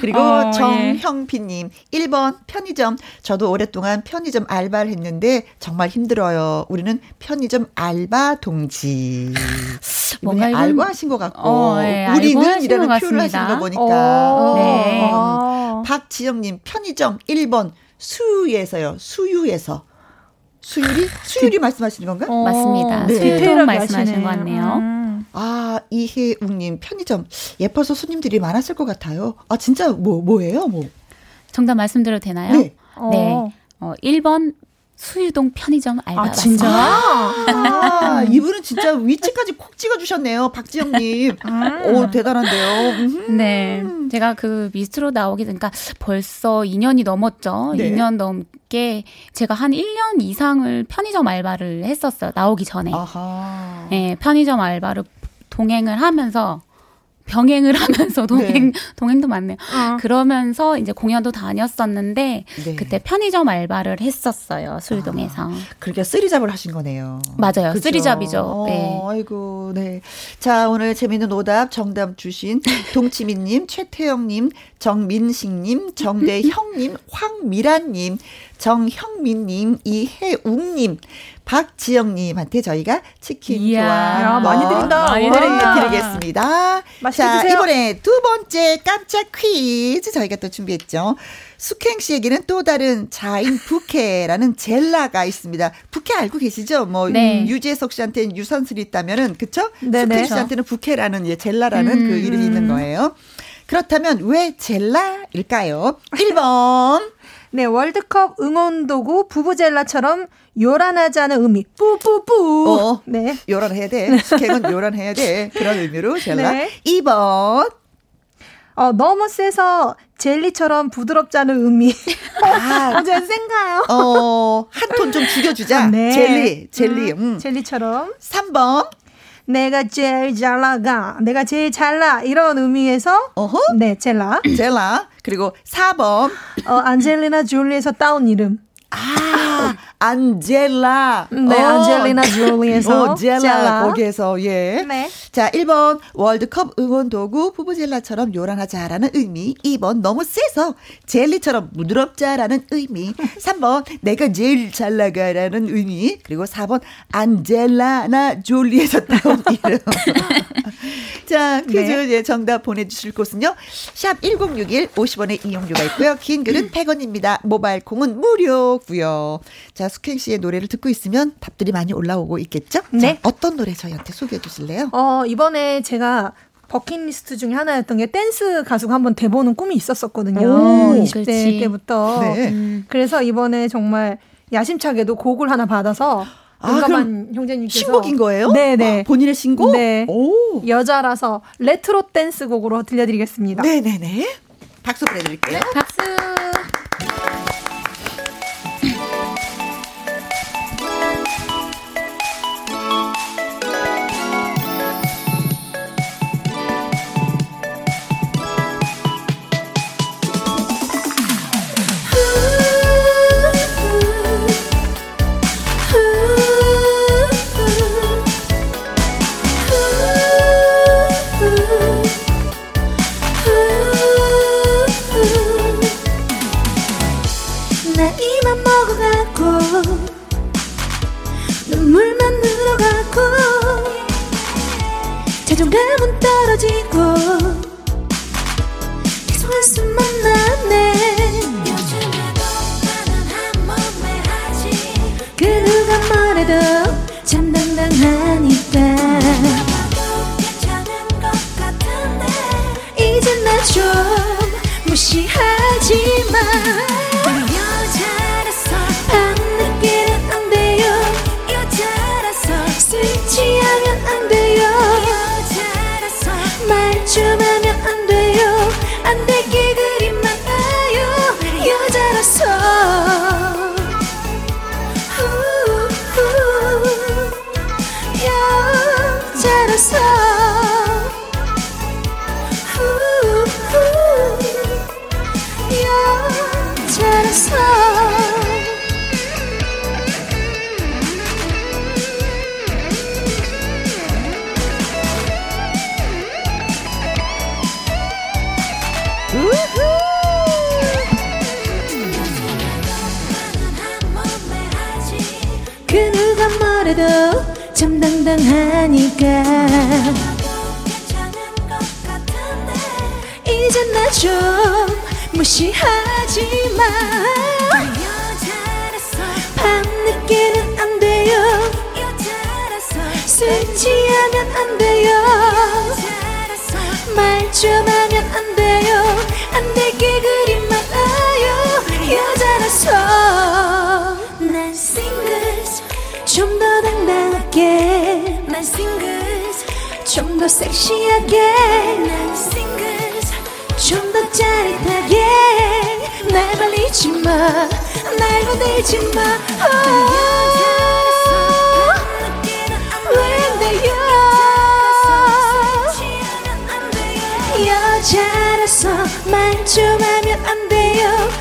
Speaker 1: 그리고 어, 예. 정형피님, 예. 1번 편의점. 저도 오랫동안 편의점 알바를 했는데 정말 힘들어요. 우리는 편의점 알바 동지. (laughs) 뭔가 이건, 알고 하신 것 같고, 어, 예, 우리는 이라는 표현을 하시는 거 보니까. 어, 네. 어. 박지영님, 편의점 1번 수유에서요. 수유에서. 수율이? 수율이 말씀하시는 건가?
Speaker 5: 어, 맞습니다. 네. 수율 말씀하시는 것 같네요. 음.
Speaker 1: 아, 이혜웅님, 편의점. 예뻐서 손님들이 많았을 것 같아요. 아, 진짜 뭐, 뭐예요? 뭐.
Speaker 5: 정답 말씀드려도 되나요? 네. 네. 어, 1번 수유동 편의점 알바.
Speaker 1: 아, 진짜? 아, 이분은 진짜 위치까지 콕 찍어주셨네요. 박지영님. 아. 오, 대단한데요.
Speaker 5: 음. 네. 제가 그 미스트로 나오게 되니까 벌써 2년이 넘었죠. 네. 2년 넘게 제가 한 1년 이상을 편의점 알바를 했었어요. 나오기 전에. 아하. 네, 편의점 알바를 동행을 하면서 병행을 (laughs) 하면서 동행 네. 동행도 많네요. 어. 그러면서 이제 공연도 다녔었는데 네. 그때 편의점 알바를 했었어요 술동에서. 아,
Speaker 1: 그렇게 쓰리잡을 하신 거네요.
Speaker 5: 맞아요, 그쵸? 쓰리잡이죠. 어, 네.
Speaker 1: 아이고, 네. 자 오늘 재밌는 오답 정답 주신 (laughs) 동치미님, 최태영님, 정민식님, 정대형님, (laughs) 황미란님, 정형민님, 이혜웅님. 박지영님한테 저희가 치킨 이야, 좋아
Speaker 4: 많이 드린다.
Speaker 1: 많이 드리겠습니다. 자, 드세요. 이번에 두 번째 깜짝 퀴즈 저희가 또 준비했죠. 숙행 씨에게는 또 다른 자인 부케라는 (laughs) 젤라가 있습니다. 부케 알고 계시죠? 뭐 네. 유재석 씨한테는 유산슬이 있다면은 그쵸? 네, 숙행 네. 씨한테는 부케라는 예, 젤라라는 그 음. 그 이름이 있는 거예요. 그렇다면 왜 젤라일까요? 1번
Speaker 4: 네, 월드컵 응원 도구 부부젤라처럼 요란하지 않은 의미. 뿌뿌뿌.
Speaker 1: 어, 네. 요란해야 돼. 스케은 요란해야 돼. 그런 의미로 젤라. 네. 2번.
Speaker 4: 어, 너무 세서 젤리처럼 부드럽지 않은 의미. 아, (laughs) 어제 센가요?
Speaker 1: 어, 한 톤 좀 죽여주자. 네. 젤리, 젤리. 음,
Speaker 4: 음. 젤리처럼.
Speaker 1: 3번.
Speaker 4: 내가 제일 잘 나가. 내가 제일 잘나. 이런 의미에서. 어허? 네, 젤라. (clears throat)
Speaker 1: 젤라. 그리고 4번.
Speaker 4: 어, 안젤리나 줄리에서 따온 이름.
Speaker 1: 아, 안젤라.
Speaker 4: 네, 어. 안젤리나 줄리에서.
Speaker 1: 어, 젤라. 젤라. 거기에서, 예. 네. 자, 1번, 월드컵 응원 도구, 부부젤라처럼 요란하자라는 의미. 2번, 너무 세서 젤리처럼 부드럽자라는 의미. (laughs) 3번, 내가 제일 잘 나가라는 의미. 그리고 4번, 안젤라나 졸리에서 따온 (laughs) 이름. (laughs) 자, 퀴즈 네. 예, 정답 보내주실 곳은요. 샵 1061, 50원의 이용료가 있고요. 긴 글은 100원입니다. 모바일 콩은 무료고요. 자, 숙행 씨의 노래를 듣고 있으면 답들이 많이 올라오고 있겠죠? 네. 자, 어떤 노래 저희한테 소개해 주실래요?
Speaker 4: 어, 이번에 제가 버킷리스트 중에 하나였던 게 댄스 가수가 한번 돼보는 꿈이 있었었거든요. 오, 20대 그렇지. 때부터. 네. 음. 그래서 이번에 정말 야심차게도 곡을 하나 받아서 용감한 아, 형제님께서
Speaker 1: 신곡인 거예요?
Speaker 4: 네네.
Speaker 1: 아, 본인의 신곡?
Speaker 4: 네. 오. 여자라서 레트로 댄스 곡으로 들려드리겠습니다.
Speaker 1: 네네네. 박수 보내드릴게요.
Speaker 5: 박수.
Speaker 7: 자존감은 떨어지고 계속 한숨만 나네. 그 누가 뭐래도 참 당당하니까. 이제 나좀 무시하 참 당당하니까. 이제 나좀 무시하지 마. 밤늦게는 안 돼요. 술 취하면 좀 더 섹시하게 난 singles 좀더 짜릿하게 날 말리지 마, 날 건들지 마. 돼요? 여자라서 말 좀 하면 안 돼요.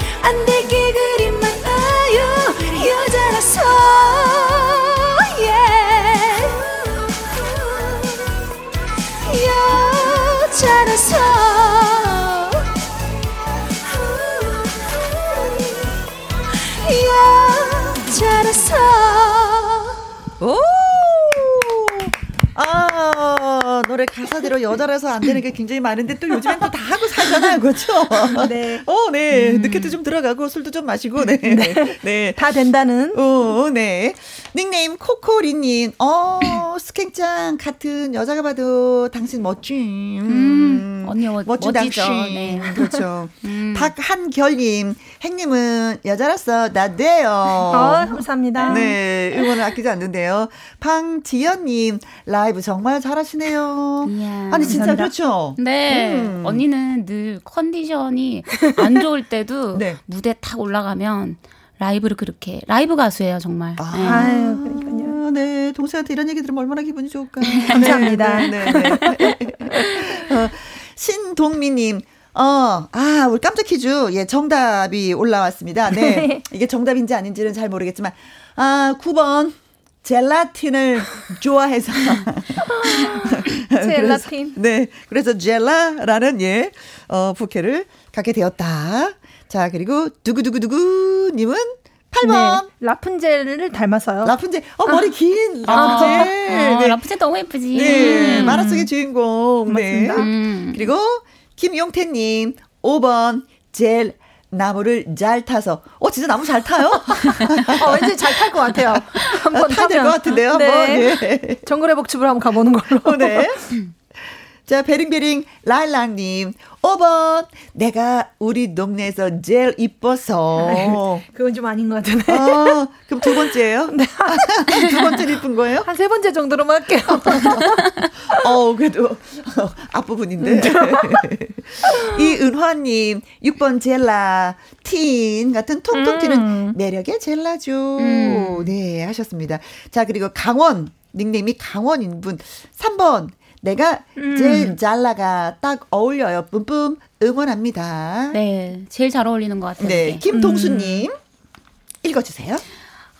Speaker 7: 여자라서
Speaker 1: 안 되는 게 굉장히 많은데 또 요즘엔 또 다 하고 살잖아요. 그렇죠? (laughs)
Speaker 4: 네.
Speaker 1: 어, 네. 늦게도 좀 들어가고 술도 좀 마시고, 네. 네.
Speaker 4: 다 된다는.
Speaker 1: 어, 네. 닉네임 코코리님. 어, (laughs) 스캔짱 같은 여자가 봐도 당신 멋짐.
Speaker 5: 음, 언니 멋-
Speaker 1: 멋진
Speaker 5: 멋지죠. 네.
Speaker 1: 그렇죠. (laughs)
Speaker 5: 음.
Speaker 1: 박한결님. 행님은 여자라서 나대요.
Speaker 4: 어, 감사합니다.
Speaker 1: 네, 응원을 아끼지 않는데요. 방지연님, 라이브 정말 잘하시네요.
Speaker 5: 이야.
Speaker 1: 아니, 진짜
Speaker 4: 감사합니다.
Speaker 1: 그렇죠?
Speaker 5: 네.
Speaker 1: 음.
Speaker 5: 언니는 늘 컨디션이 안 좋을 때도 (laughs)
Speaker 1: 네.
Speaker 5: 무대 탁 올라가면 라이브를 그렇게 라이브 가수예요 정말.
Speaker 1: 아,
Speaker 5: 네.
Speaker 4: 아유, 그러니까요.
Speaker 1: 네, 동생한테 이런 얘기 들으면 얼마나 기분이 좋을까. (laughs)
Speaker 4: 감사합니다.
Speaker 1: 네, 네, 네. (laughs) 어, 신동미님, 어, 아, 우리 깜짝 퀴즈, 예, 정답이 올라왔습니다. 네. 이게 정답인지 아닌지는 잘 모르겠지만, 아, 9번. 젤라틴을 좋아해서. (laughs)
Speaker 4: 젤라틴.
Speaker 1: 그래서, 네. 그래서 젤라라는, 예, 어, 부캐를 갖게 되었다. 자, 그리고, 두구두구두구님은 8번.
Speaker 4: 네, 라푼젤을 닮아서요.
Speaker 1: 라푼젤. 어, 머리 긴
Speaker 5: 아,
Speaker 1: 라푼젤.
Speaker 5: 어,
Speaker 1: 네.
Speaker 5: 라푼젤 너무 예쁘지.
Speaker 1: 네.
Speaker 5: 음.
Speaker 1: 만화 속의 주인공. 네.
Speaker 4: 맞습니다.
Speaker 5: 음.
Speaker 1: 그리고 김용태님 5번 젤 나무를 잘 타서. 어, 진짜 나무 잘 타요? (laughs)
Speaker 4: 어, 왠지 잘 탈 것 같아요. 한번
Speaker 1: 타야 될. 것 같은데요.
Speaker 4: 네.
Speaker 1: 뭐, 네.
Speaker 4: 정글의 복집을 한번 가보는 걸로.
Speaker 1: 어, 네. 자, 베링베링 라일락님 5번 내가 우리 동네에서 제일 이뻐서. (laughs)
Speaker 4: 그건 좀 아닌 것 같은데.
Speaker 1: 어, 그럼 두 번째예요? (laughs) 네. (laughs) 두 번째 이쁜 거예요?
Speaker 4: 한 세 번째 정도로만 할게요.
Speaker 1: 어, 그래도 어, 앞부분인데. 이은화님, 6번 젤라, 틴 같은 통통 튀는
Speaker 4: 음.
Speaker 1: 매력의 젤라죠.
Speaker 5: 음.
Speaker 1: 네, 하셨습니다. 자, 그리고 강원, 닉네임이 강원인 분. 3번, 내가
Speaker 4: 음.
Speaker 1: 제일 잘라가 딱 어울려요. 뿜뿜 응원합니다. 네,
Speaker 5: 네, 제일 잘 어울리는 것 같아요. 이게.
Speaker 1: 김동수님, 읽어주세요.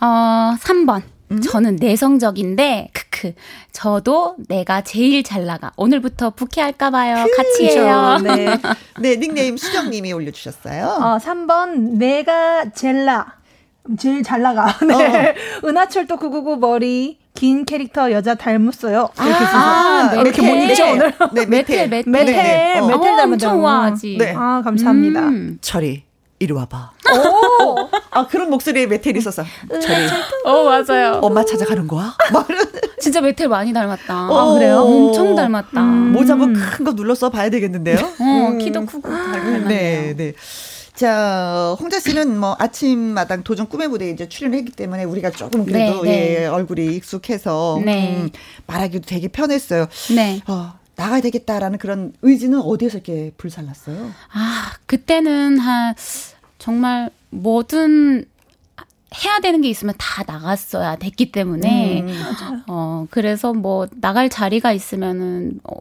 Speaker 5: 어, 3번.
Speaker 1: 음?
Speaker 5: 저는 내성적인데, 크크. 저도 내가 제일 잘 나가. 오늘부터 부캐 할까 봐요. 같이 해요.
Speaker 1: 네. (laughs) 네, 닉네임 수정님이 올려주셨어요.
Speaker 4: 어, 3번 내가 젤라. 제일 잘 나가. (laughs) 네. 어. 은하철도 999 머리 긴 캐릭터 여자 닮았어요. 이렇게 아, 아 이렇게 못 읽죠 오늘.
Speaker 8: 네, 메텔 메텔
Speaker 4: 메텔 메텔, 어. 메텔 닮았다.
Speaker 8: 좋아하지.
Speaker 4: 네. 아 감사합니다.
Speaker 1: 음. 철이 이리 와봐. 오! 아, 그런 목소리에 메텔이 있어서. 저리.
Speaker 8: 어, 맞아요.
Speaker 1: 엄마 찾아가는 거야? (laughs)
Speaker 8: 진짜 메텔 많이 닮았다.
Speaker 4: 어, 아, 그래요?
Speaker 8: 엄청 닮았다. 음.
Speaker 1: 모자 한번 큰 거 눌러서 봐야 되겠는데요?
Speaker 8: 어, 음. 키도 크고. 닮았네요. 네, 네.
Speaker 1: 자, 홍자 씨는 뭐 아침마당 도전 꿈의 무대에 이제 출연했기 때문에 우리가 조금 그래도 네, 네. 예, 얼굴이 익숙해서 네. 음, 말하기도 되게 편했어요. 네. 어, 나가야 되겠다라는 그런 의지는 어디에서 이렇게 불살랐어요?
Speaker 8: 아, 그때는 한 정말 뭐든 해야 되는 게 있으면 다 나갔어야 됐기 때문에 음, 어 그래서 뭐 나갈 자리가 있으면은 어,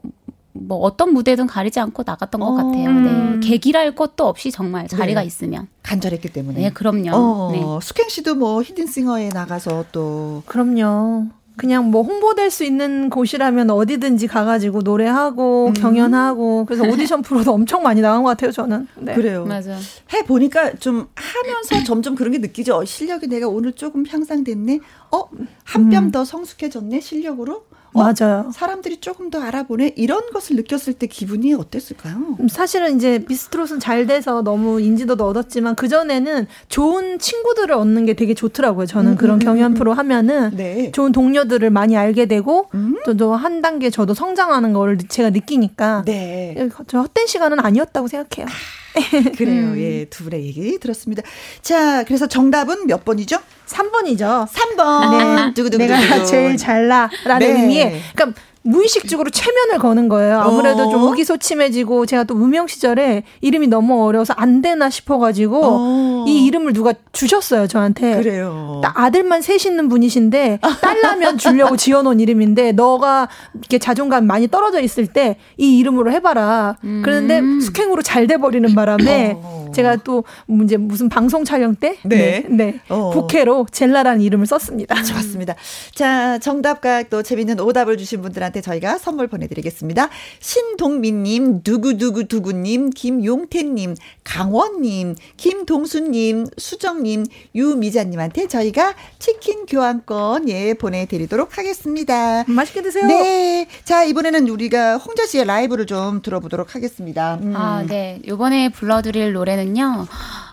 Speaker 8: 뭐 어떤 무대든 가리지 않고 나갔던 것 어, 같아요. 네. 음. 계기랄 것도 없이 정말 자리가 네. 있으면
Speaker 1: 간절했기 때문에.
Speaker 8: 네, 그럼요.
Speaker 1: 어, 네. 수켄 씨도 뭐 히든싱어에 나가서 또
Speaker 4: 그럼요. 그냥 뭐 홍보될 수 있는 곳이라면 어디든지 가가지고 노래하고 음. 경연하고 그래서 (laughs) 오디션 프로도 엄청 많이 나간 것 같아요 저는.
Speaker 1: 네. 그래요.
Speaker 8: 맞아.
Speaker 1: 해 보니까 좀 하면서 (clears throat) 점점 그런 게 느끼죠. 어, 실력이 내가 오늘 조금 향상됐네. 어 한 뼘더 음. 성숙해졌네 실력으로.
Speaker 4: 어, 맞아요.
Speaker 1: 사람들이 조금 더 알아보네 이런 것을 느꼈을 때 기분이 어땠을까요?
Speaker 4: 음, 사실은 이제 비스트롯은 잘 돼서 너무 인지도도 얻었지만 그 전에는 좋은 친구들을 얻는 게 되게 좋더라고요. 저는 음, 그런 음, 경연 음, 프로 하면은 네. 좋은 동료들을 많이 알게 되고 음? 또한 단계 저도 성장하는 걸 제가 느끼니까 네. 저 헛된 시간은 아니었다고 생각해요. (laughs)
Speaker 1: 그래요. 음. 예, 두 분의 얘기 들었습니다. 자, 그래서 정답은 몇 번이죠?
Speaker 4: 3번이죠.
Speaker 1: 3번.
Speaker 4: 네. 두구두구 내가 제일 잘나라는 네. 의미에. 그러니까 무의식적으로 최면을 거는 거예요. 아무래도 어. 좀 의기소침해지고 제가 또 무명 시절에 이름이 너무 어려워서 안 되나 싶어가지고 어. 이 이름을 누가 주셨어요 저한테.
Speaker 1: 그래요.
Speaker 4: 아들만 셋 있는 분이신데 딸라면 주려고 지어놓은 이름인데 너가 이렇게 자존감 많이 떨어져 있을 때 이 이름으로 해봐라. 음. 그런데 숙행으로 잘 돼버리는 바람에. 어. 제가 또 이제 무슨 방송 촬영 때 네, 네, 네. 어. 부캐로 젤라라는 이름을 썼습니다.
Speaker 1: 좋습니다. 자, 정답과 또 재밌는 오답을 주신 분들한테 저희가 선물 보내드리겠습니다. 신동민님, 두구두구두구님, 김용태님, 강원님, 김동수님, 수정님, 유미자님한테 저희가 치킨 교환권 예 보내드리도록 하겠습니다.
Speaker 4: 맛있게 드세요.
Speaker 1: 네. 자, 이번에는 우리가 홍자 씨의 라이브를 좀 들어보도록 하겠습니다.
Speaker 8: 음. 아, 네. 이번에 불러드릴 노래는 저는요,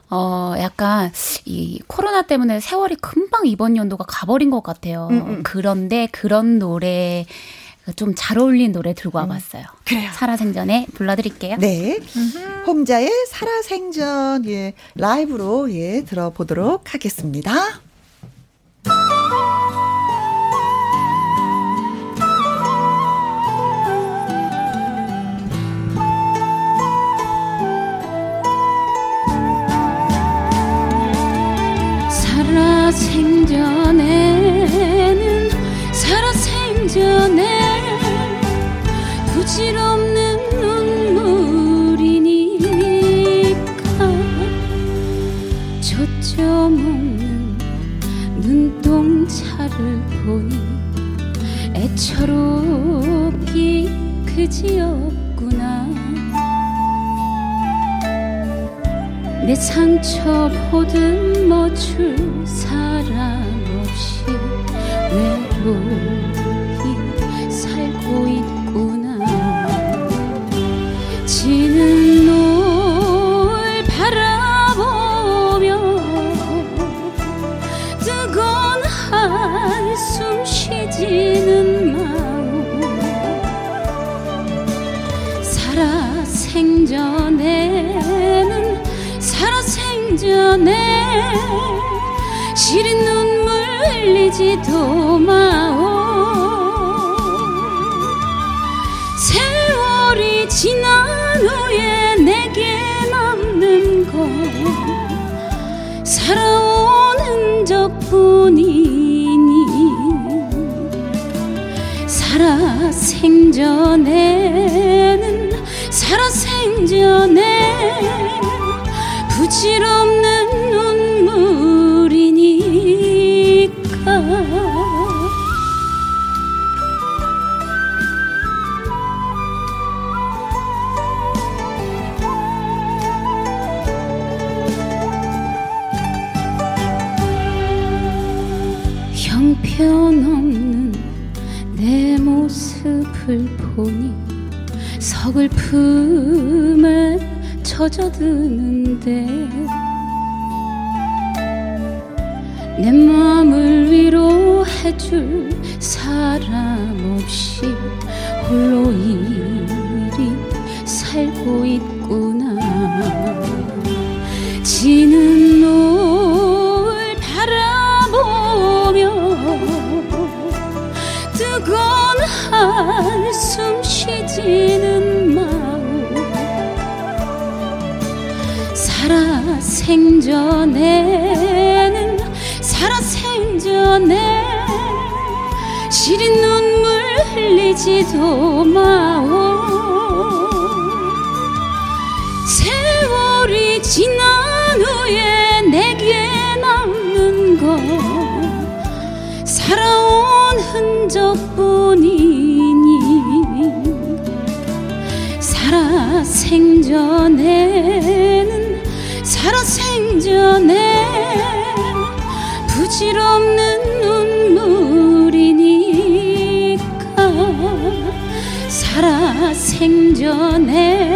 Speaker 8: 어, 약간 이 코로나 때문에 세월이 금방 이번 연도가 가버린 것 같아요. 음, 음. 그런데 그런 노래 좀 잘 어울린 노래 들고 음. 와봤어요. 음,
Speaker 1: 그래요.
Speaker 8: 살아생전에 불러드릴게요.
Speaker 1: 네. 음흠. 홍자의 살아생전, 예, 라이브로, 예, 들어보도록 하겠습니다.
Speaker 5: 살아생전에는 살아생전에 부질없는 눈물이니까. 젖혀먹는 눈동자를 보니 애처롭기 그지없구나. 내 상처 보듬어줄 사람 없이 외로이 지는 노을 바라보며 뜨거운 한숨 쉬지는 마음. 살아 생전에는 살아 생전에 시린 눈물 흘리지도 마오 살아온 흔적뿐이니 살아 생전에는 살아 생전에 부질없는
Speaker 9: 없는 내 모습을 보니 서글픔에 젖어드는데 내 마음을 위로해줄 사람 없이 홀로 이리 살고 있구나. 지는 한숨 쉬지는 마음. 살아 생전에는 살아 생전에 시린 눈물 흘리지도 마오. 세월이 지난 후에 내게 남는 건 살아온 흔적뿐이 생전에는 살아 생전에 부질없는 눈물이니까 살아 생전에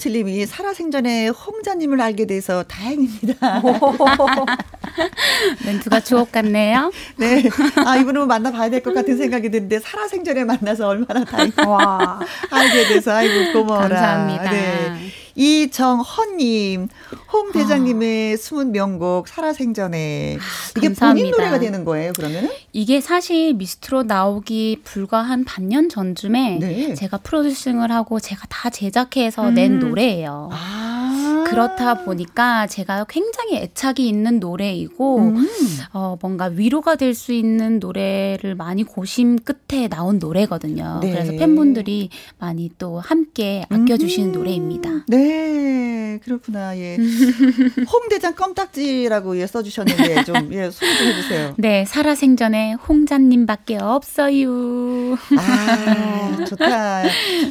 Speaker 1: 2257님이 살아생전에 홍자님을 알게 돼서 다행입니다. (laughs)
Speaker 5: 멘트가 주옥 같네요.
Speaker 1: 네. 아, 이분은 만나봐야 될 것 같은 생각이 드는데, 살아생전에 만나서 얼마나 다행이야.
Speaker 4: 와.
Speaker 1: 알게 돼서, 아이고, 고마워라.
Speaker 5: 감사합니다.
Speaker 1: 네. 이정헌님, 홍 대장님의 숨은 명곡, 살아생전에. 이게 본인
Speaker 5: 감사합니다.
Speaker 1: 노래가 되는 거예요, 그러면은?
Speaker 5: 이게 사실 미스트로 나오기 불과 한 반년 전쯤에
Speaker 1: 네.
Speaker 5: 제가 프로듀싱을 하고 제가 다 제작해서 낸 노래예요.
Speaker 1: 아.
Speaker 5: 그렇다 보니까 제가 굉장히 애착이 있는 노래이고
Speaker 1: 음.
Speaker 5: 어, 뭔가 위로가 될 수 있는 노래를 많이 고심 끝에 나온 노래거든요.
Speaker 1: 네.
Speaker 5: 그래서 팬분들이 많이 또 함께 아껴주시는 노래입니다.
Speaker 1: 네, 그렇구나. 예. (laughs) 홍 대장 껌딱지라고 예, 써주셨는데, 좀, 예, 소개 좀 해주세요.
Speaker 5: 네, 살아생전에 홍자님밖에 없어요.
Speaker 1: 아, 좋다.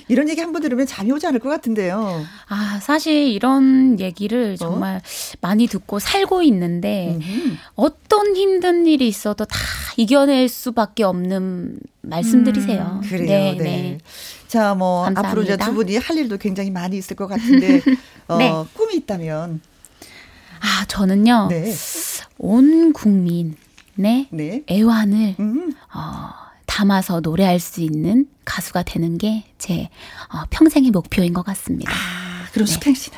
Speaker 1: 이런 얘기 한 번 들으면 잠이 오지 않을 것 같은데요.
Speaker 5: 아, 사실 이런 얘기를 정말 많이 듣고 살고 있는데
Speaker 1: 음흠.
Speaker 5: 어떤 힘든 일이 있어도 다 이겨낼 수밖에 없는 말씀들이세요.
Speaker 1: 그래요. 네. 자, 뭐
Speaker 5: 감사합니다.
Speaker 1: 앞으로 이제 두 분이 할 일도 굉장히 많이 있을 것 같은데 (laughs) 어,
Speaker 5: 네.
Speaker 1: 꿈이 있다면
Speaker 5: 아, 저는요.
Speaker 1: 네.
Speaker 5: 온 국민의
Speaker 1: 네.
Speaker 5: 애환을
Speaker 1: 음.
Speaker 5: 어, 담아서 노래할 수 있는 가수가 되는 게제 어, 평생의 목표인 것 같습니다.
Speaker 1: 아, 그럼 수행 씨는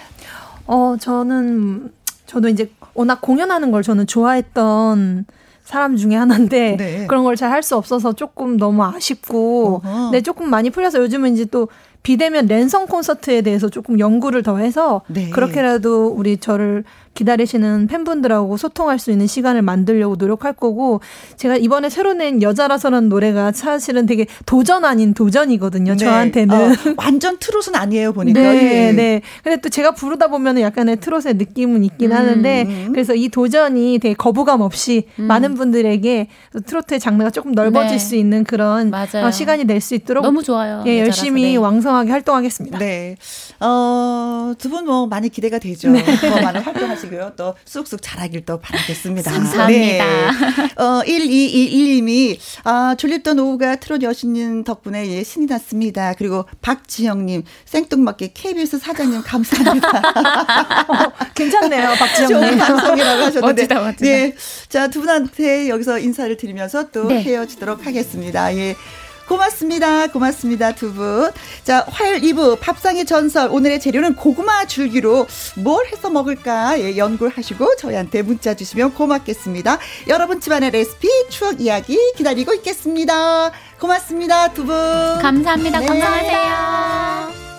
Speaker 4: 어, 저는, 저도 이제 워낙 공연하는 걸 저는 좋아했던 사람 중에 하나인데
Speaker 1: 네.
Speaker 4: 그런 걸 잘 할 수 없어서 조금 너무 아쉽고
Speaker 1: 어허.
Speaker 4: 네, 조금 많이 풀려서 요즘은 이제 또 비대면 랜선 콘서트에 대해서 조금 연구를 더 해서
Speaker 1: 네.
Speaker 4: 그렇게라도 우리 저를 기다리시는 팬분들하고 소통할 수 있는 시간을 만들려고 노력할 거고 제가 이번에 새로 낸 여자라서라는 노래가 사실은 되게 도전 아닌 도전이거든요.
Speaker 1: 네.
Speaker 4: 저한테는.
Speaker 1: 어, 완전 트롯은 아니에요 보니까.
Speaker 4: 네,
Speaker 1: 예.
Speaker 4: 네. 근데 또 제가 부르다 보면은 약간의 트롯의 느낌은 있긴
Speaker 5: 음,
Speaker 4: 하는데,
Speaker 1: 음.
Speaker 4: 그래서 이 도전이 되게 거부감 없이 많은 분들에게 트로트의 장르가 조금 넓어질
Speaker 5: 네.
Speaker 4: 수 있는 그런
Speaker 5: 맞아요.
Speaker 4: 어, 시간이 될 수 있도록
Speaker 5: 너무 좋아요.
Speaker 4: 예. 열심히
Speaker 5: 네.
Speaker 4: 왕성하게 활동하겠습니다.
Speaker 1: 네. 어, 두 분 뭐 많이 기대가 되죠.
Speaker 5: 네.
Speaker 1: 더 많은 활동 하시고요. 또 쑥쑥 자라길 또 바라겠습니다.
Speaker 5: 감사합니다.
Speaker 1: 네. 어, 1221님이, 아, 졸립던 오후가 트롯 여신님 덕분에 예, 신이 났습니다. 그리고 박지영님, 생뚱맞게 KBS 사장님 감사합니다. (laughs)
Speaker 4: 괜찮네요,
Speaker 1: 좋은
Speaker 4: 박지영님.
Speaker 1: 방송이라고 하셨는데.
Speaker 5: 멋지다, 멋지다.
Speaker 1: 예. 자, 두 분한테 여기서 인사를 드리면서 또
Speaker 5: 네.
Speaker 1: 헤어지도록 하겠습니다. 예. 고맙습니다. 고맙습니다. 두 분. 자, 화요일 2부 밥상의 전설. 오늘의 재료는 고구마 줄기로 뭘 해서 먹을까 예, 연구를 하시고 저희한테 문자 주시면 고맙겠습니다. 여러분 집안의 레시피, 추억 이야기 기다리고 있겠습니다. 고맙습니다. 두 분.
Speaker 5: 감사합니다.
Speaker 1: 네.
Speaker 5: 건강하세요.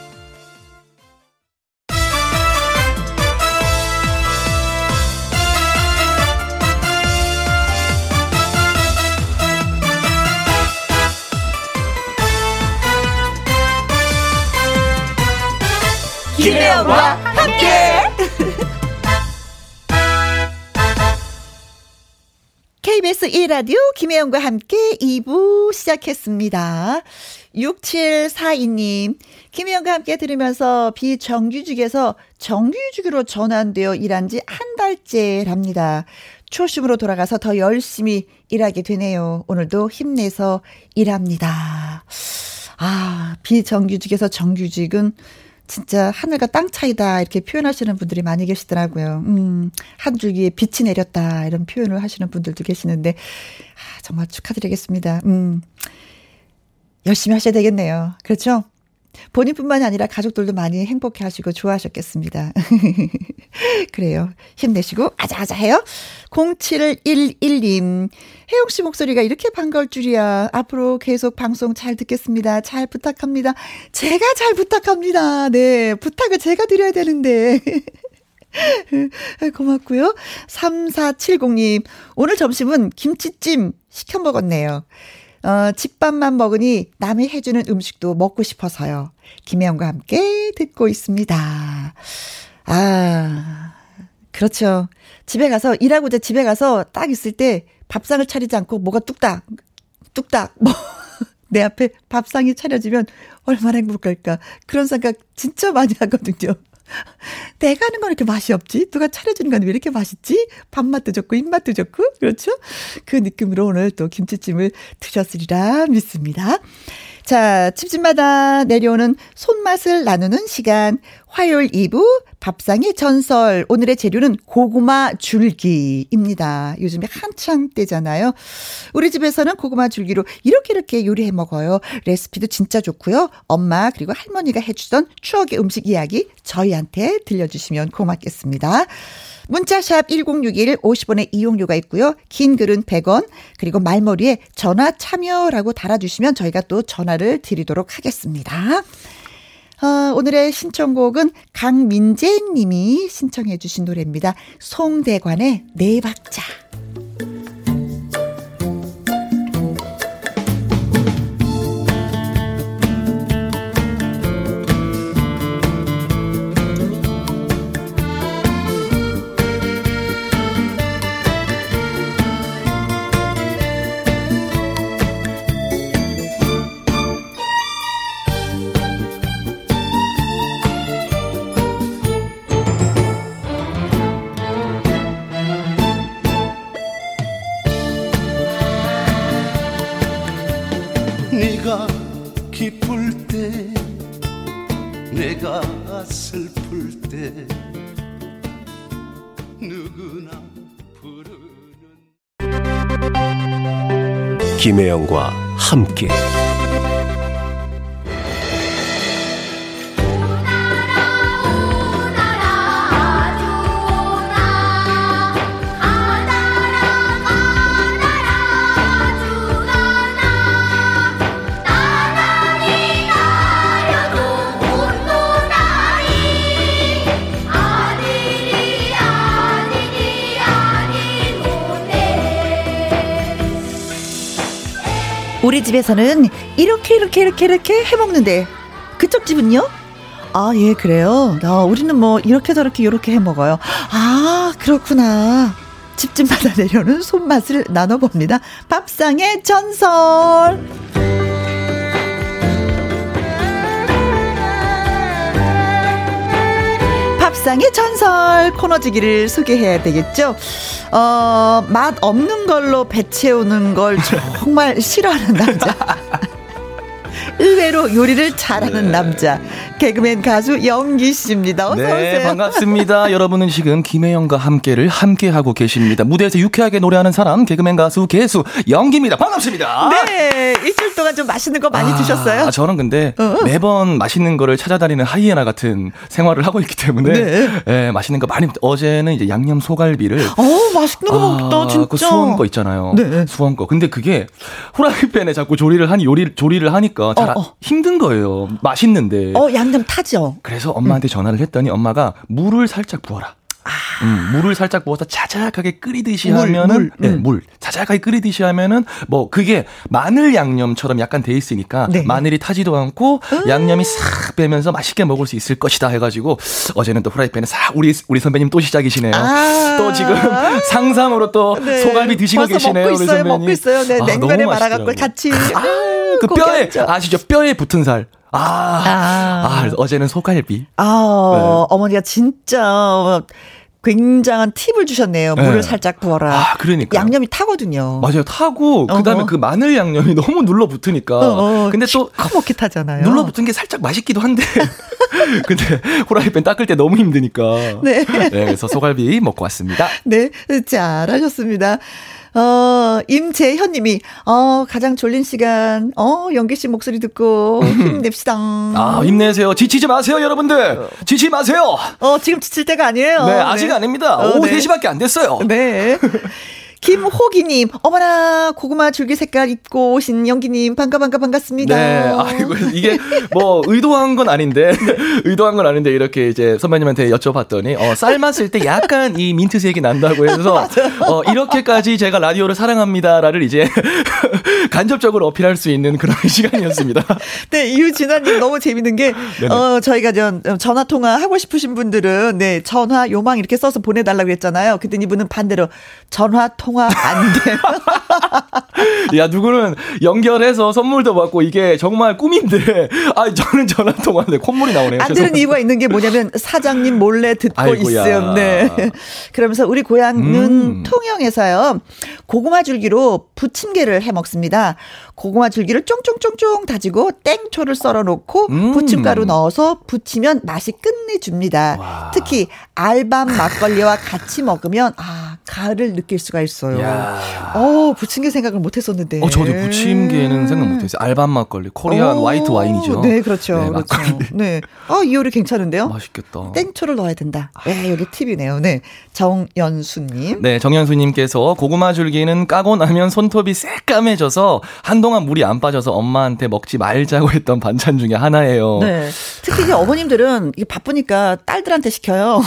Speaker 1: 김혜영과 함께. KBS 1라디오 김혜영과 함께 2부 시작했습니다. 6742님, 김혜영과 함께 들으면서 비정규직에서 정규직으로 전환되어 일한 지 한 달째랍니다. 초심으로 돌아가서 더 열심히 일하게 되네요. 오늘도 힘내서 일합니다. 아, 비정규직에서 정규직은 진짜 하늘과 땅 차이다 이렇게 표현하시는 분들이 많이 계시더라고요. 음, 한 줄기에 빛이 내렸다 이런 표현을 하시는 분들도 계시는데 아, 정말 축하드리겠습니다. 음. 열심히 하셔야 되겠네요. 그렇죠? 본인뿐만이 아니라 가족들도 많이 행복해 하시고 좋아하셨겠습니다. (laughs) 그래요. 힘내시고 아자아자 해요. 0711님. 혜영 씨 목소리가 이렇게 반가울 줄이야. 앞으로 계속 방송 잘 듣겠습니다. 잘 부탁합니다. 제가 잘 부탁합니다. 네. 부탁을 제가 드려야 되는데. (laughs) 고맙고요. 3470님. 오늘 점심은 김치찜 시켜 먹었네요. 어, 집밥만 먹으니 남이 해주는 음식도 먹고 싶어서요. 김혜영과 함께 듣고 있습니다. 아, 그렇죠. 집에 가서, 일하고 이제 집에 가서 딱 있을 때 밥상을 차리지 않고 뭐가 뚝딱, 뚝딱, 뭐, (laughs) 내 앞에 밥상이 차려지면 얼마나 행복할까. 그런 생각 진짜 많이 하거든요. 내가 하는 건 이렇게 맛이 없지? 누가 차려주는 건 왜 이렇게 맛있지? 밥맛도 좋고, 입맛도 좋고, 그렇죠? 그 느낌으로 오늘 또 김치찜을 드셨으리라 믿습니다. 자, 집집마다 내려오는 손맛을 나누는 시간. 화요일 2부 밥상의 전설. 오늘의 재료는 고구마 줄기입니다. 요즘에 한창 때잖아요. 우리 집에서는 고구마 줄기로 이렇게 이렇게 요리해 먹어요. 레시피도 진짜 좋고요. 엄마 그리고 할머니가 해주던 추억의 음식 이야기 저희한테 들려주시면 고맙겠습니다. 문자샵 1061 50원의 이용료가 있고요. 긴 글은 100원 그리고 말머리에 전화 참여라고 달아주시면 저희가 또 전화를 드리도록 하겠습니다. 어, 오늘의 신청곡은 강민재 님이 신청해 주신 노래입니다. 송대관의 네 박자.
Speaker 10: 내가 슬플 때 누구나 부르는
Speaker 2: 김혜영과 함께
Speaker 1: 우리 집에서는 이렇게 이렇게 이렇게 이렇게 해 먹는데 그쪽 집은요? 아, 예, 그래요. 아, 우리는 뭐 이렇게 저렇게 이렇게 해 먹어요. 아, 그렇구나. 집집마다 내려오는 손맛을 나눠봅니다. 밥상의 전설. 밥상의 전설 코너지기를 소개해야 되겠죠. 어, 맛 없는 걸로 배 채우는 걸 정말 싫어하는 남자. (laughs) 의외로 요리를 잘하는 네. 남자 개그맨 가수 영기 씨입니다. 어서 네, 오세요.
Speaker 11: 반갑습니다. (laughs) 여러분은 지금 김혜영과 함께를 함께 하고 계십니다. 무대에서 유쾌하게 노래하는 사람 개그맨 가수 개수 영기입니다. 반갑습니다.
Speaker 1: 네, 일주일 동안 좀 맛있는 거 많이 아, 드셨어요?
Speaker 11: 저는 근데 어? 매번 맛있는 거를 찾아다니는 하이에나 같은 생활을 하고 있기 때문에 네. 네 맛있는 거 많이 어제는 이제 양념 소갈비를
Speaker 1: 어, 맛있는 거 아, 먹다 진짜.
Speaker 11: 그 수원 거 있잖아요. 네. 수원 거. 근데 그게 후라이팬에 자꾸 조리를 하니 요리 조리를 하니까 잘 어, 어. 힘든 거예요. 맛있는데.
Speaker 1: 어, 양념 타죠.
Speaker 11: 그래서 엄마한테 음. 전화를 했더니 엄마가 물을 살짝 부어라. 음, 물을 살짝 부어서 자작하게 끓이듯이
Speaker 1: 물,
Speaker 11: 하면은
Speaker 1: 물,
Speaker 11: 네,
Speaker 1: 음.
Speaker 11: 물 자작하게 끓이듯이 하면은 뭐 그게 마늘 양념처럼 약간 돼 있으니까
Speaker 1: 네.
Speaker 11: 마늘이 타지도 않고 양념이 싹 빼면서 맛있게 먹을 수 있을 것이다 해가지고 어제는 또 프라이팬에 싹 우리 우리 선배님 또 시작이시네요.
Speaker 1: 아.
Speaker 11: 또 지금 (laughs) 상상으로 또
Speaker 1: 네.
Speaker 11: 소갈비 드시고 계시네요,
Speaker 1: 먹고
Speaker 11: 우리
Speaker 1: 있어요,
Speaker 11: 선배님.
Speaker 1: 먹고 있어요. 네,
Speaker 11: 아,
Speaker 1: 냉면에
Speaker 11: 너무
Speaker 1: 말아갖고. 같이.
Speaker 11: 아, 그 뼈에. 아시죠? 뼈에 붙은 살. 아,
Speaker 1: 아.
Speaker 11: 아, 어제는 소갈비.
Speaker 1: 아,
Speaker 11: 네.
Speaker 1: 어머니가 진짜 굉장한 팁을 주셨네요.
Speaker 11: 네.
Speaker 1: 물을 살짝 부어라.
Speaker 11: 아, 그러니까.
Speaker 1: 양념이 타거든요.
Speaker 11: 맞아요. 타고 그다음에. 그 마늘 양념이 (laughs) 너무 눌러 붙으니까.
Speaker 1: 어, 어,
Speaker 11: 근데 또
Speaker 1: 시커멓게 타잖아요.
Speaker 11: 눌러 붙은 게 살짝 맛있기도 한데. (laughs) 근데 후라이팬 닦을 때 너무 힘드니까.
Speaker 1: 네.
Speaker 11: 그래서 소갈비 먹고 왔습니다.
Speaker 1: 네, 잘하셨습니다. 어, 임재현 님이, 어, 가장 졸린 시간, 어, 연기 씨 목소리 듣고 힘냅시다.
Speaker 11: 아, 힘내세요. 지치지 마세요, 여러분들. 지치지 마세요.
Speaker 1: 어, 지금 지칠 때가 아니에요.
Speaker 11: 네, 아직 아닙니다.
Speaker 1: 어,
Speaker 11: 오후
Speaker 1: 네.
Speaker 11: 3시밖에 안 됐어요.
Speaker 1: 네. (laughs) 김호기님, 어머나, 고구마 줄기 색깔 입고 오신 연기님, 반가, 반가, 반갑습니다.
Speaker 11: 네, 아이고, 이게 뭐 의도한 건 아닌데, (laughs) 의도한 건 아닌데, 이렇게 이제 선배님한테 여쭤봤더니, 어, 삶았을 때 약간 이 민트색이 난다고 해서, (laughs) 어, 이렇게까지 제가 라디오를 사랑합니다라를 이제 (laughs) 간접적으로 어필할 수 있는 그런 시간이었습니다.
Speaker 1: 네, 유진아님 너무 재밌는 게,
Speaker 11: 네네.
Speaker 1: 어, 저희가 전, 전화 통화 하고 싶으신 분들은, 네, 전화 요망 이렇게 써서 보내달라고 그랬잖아요. 그때 이분은 반대로, 전화 통화 안 돼요. (laughs)
Speaker 11: 야, 누구는 연결해서 선물도 받고 이게 정말 꿈인데, 아, 저는 전화 통화인데 콧물이 나오네요.
Speaker 1: 안 되는. 이유가 있는 게 뭐냐면 사장님 몰래 듣고
Speaker 11: 아이고야.
Speaker 1: 있음. 네. (laughs) 그러면서 우리 고향은
Speaker 11: 음.
Speaker 1: 통영에서요. 고구마 줄기로 부침개를 해 먹습니다. 고구마 줄기를 쫑쫑쫑쫑 다지고 땡초를 썰어 놓고
Speaker 11: 음.
Speaker 1: 부침가루 넣어서 부치면 맛이 끝내줍니다. 특히 알밤 막걸리와 같이 먹으면 아, 가을을 느낄 수가 있어요.
Speaker 11: 야.
Speaker 1: 어, 부침개 생각을 못 했었는데.
Speaker 11: 어, 저도 부침개는 생각 못했어요. 알밤 막걸리, 코리안
Speaker 1: 오,
Speaker 11: 화이트 와인이죠.
Speaker 1: 네, 그렇죠.
Speaker 11: 네,
Speaker 1: 그렇죠.
Speaker 11: 막걸리.
Speaker 1: 네. 아, 이 요리 괜찮은데요?
Speaker 11: 맛있겠다.
Speaker 1: 땡초를 넣어야 된다. 네, 여기 팁이네요. 네. 정연수님.
Speaker 11: 네, 정현수님께서 고구마 줄기는 까고 나면 손톱이 새까매져서 한 동안 물이 안 빠져서 엄마한테 먹지 말자고 (laughs) 했던 반찬 중에 하나예요.
Speaker 1: 네. 특히 이제 어머님들은 이게 바쁘니까 딸들한테 시켜요.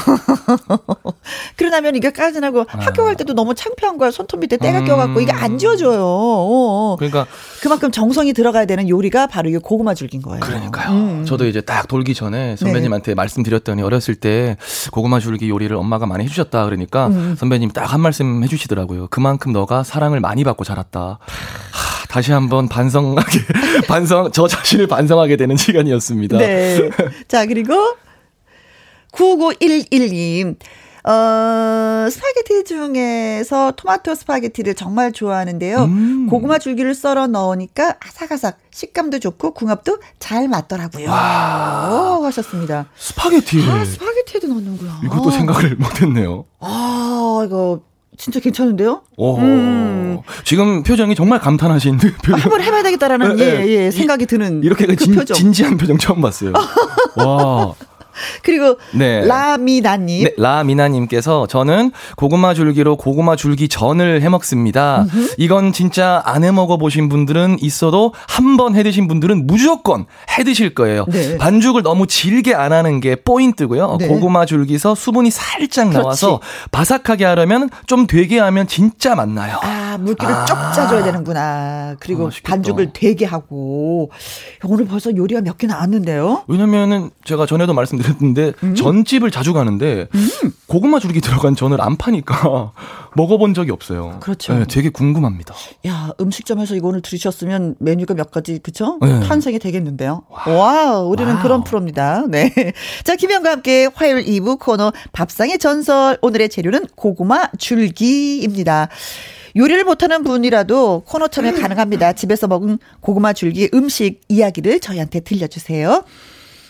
Speaker 1: (laughs) 그러나면 이게 까지나고 학교 갈 때도 너무 창피한 거야. 손톱 밑에 때가
Speaker 11: 아. 음.
Speaker 1: 껴갖고 이게 안 지워져요. 어, 어.
Speaker 11: 그러니까
Speaker 1: 그만큼 정성이 들어가야 되는 요리가 바로 이 고구마 줄기인 거예요.
Speaker 11: 그러니까요.
Speaker 1: 음.
Speaker 11: 저도 이제 딱 돌기 전에 선배님한테 말씀드렸더니 어렸을 때 고구마 줄기 요리를 엄마가 많이 해주셨다 그러니까
Speaker 1: 음.
Speaker 11: 선배님이 딱한 말씀 해주시더라고요. 그만큼 너가 사랑을 많이 받고 자랐다. 하, 다시 한번 반성하게 (laughs) 반성 저 자신을 반성하게 되는 시간이었습니다.
Speaker 1: 네. 자, 그리고 9911님. 어, 스파게티 중에서 토마토 스파게티를 정말 좋아하는데요.
Speaker 11: 음.
Speaker 1: 고구마 줄기를 썰어 넣으니까 아삭아삭 식감도 좋고 궁합도 잘 맞더라고요. 오, 하셨습니다.
Speaker 11: 스파게티를
Speaker 1: 아, 스파게티에도 넣는구나.
Speaker 11: 이것도 생각을 못 했네요.
Speaker 1: 아, 이거 진짜 괜찮은데요?
Speaker 11: 오,
Speaker 1: 음.
Speaker 11: 지금 표정이 정말 감탄하신 (laughs) 표정.
Speaker 1: 한번 해봐야 되겠다라는
Speaker 11: 네,
Speaker 1: 예,
Speaker 11: 네.
Speaker 1: 예,
Speaker 11: 이-
Speaker 1: 생각이 드는
Speaker 11: 이렇게
Speaker 1: 그
Speaker 11: 진,
Speaker 1: 표정.
Speaker 11: 진지한 표정 처음 봤어요. (laughs) 와. (laughs)
Speaker 1: 그리고
Speaker 11: 네.
Speaker 1: 라미나님.
Speaker 11: 네, 라미나님께서 저는 고구마 줄기로 고구마 줄기 전을 해 먹습니다. 이건 진짜 안 해 먹어 보신 분들은 있어도 한 번 해 드신 분들은 무조건 해 드실 거예요.
Speaker 1: 네.
Speaker 11: 반죽을 너무 질게 안 하는 게 포인트고요.
Speaker 1: 네.
Speaker 11: 고구마 줄기서 수분이 살짝
Speaker 1: 그렇지.
Speaker 11: 나와서 바삭하게 하려면 좀 되게 하면 진짜 맛나요.
Speaker 1: 아, 물기를
Speaker 11: 아.
Speaker 1: 쪽 짜줘야 되는구나. 그리고
Speaker 11: 아.
Speaker 1: 반죽을 되게 하고. 오늘 벌써 요리가 몇 개 나왔는데요?
Speaker 11: 왜냐면은 제가 전에도 말씀드렸 는데
Speaker 1: 음.
Speaker 11: 전집을 자주 가는데 고구마 줄기 들어간 전을 안 파니까 (laughs) 먹어본 적이 없어요.
Speaker 1: 그렇죠.
Speaker 11: 네, 되게 궁금합니다.
Speaker 1: 야, 음식점에서 이거 오늘 들으셨으면 메뉴가 몇 가지, 그쵸?
Speaker 11: 네.
Speaker 1: 탄생이 되겠는데요. 와 우리는
Speaker 11: wow.
Speaker 1: 그런 프로입니다. 네. (laughs) 자, 김혜영과 함께 화요일 2부 코너 밥상의 전설. 오늘의 재료는 고구마 줄기입니다. 요리를 못하는 분이라도 코너 참여 가능합니다. 집에서 먹은 고구마 줄기 음식 이야기를 저희한테 들려주세요.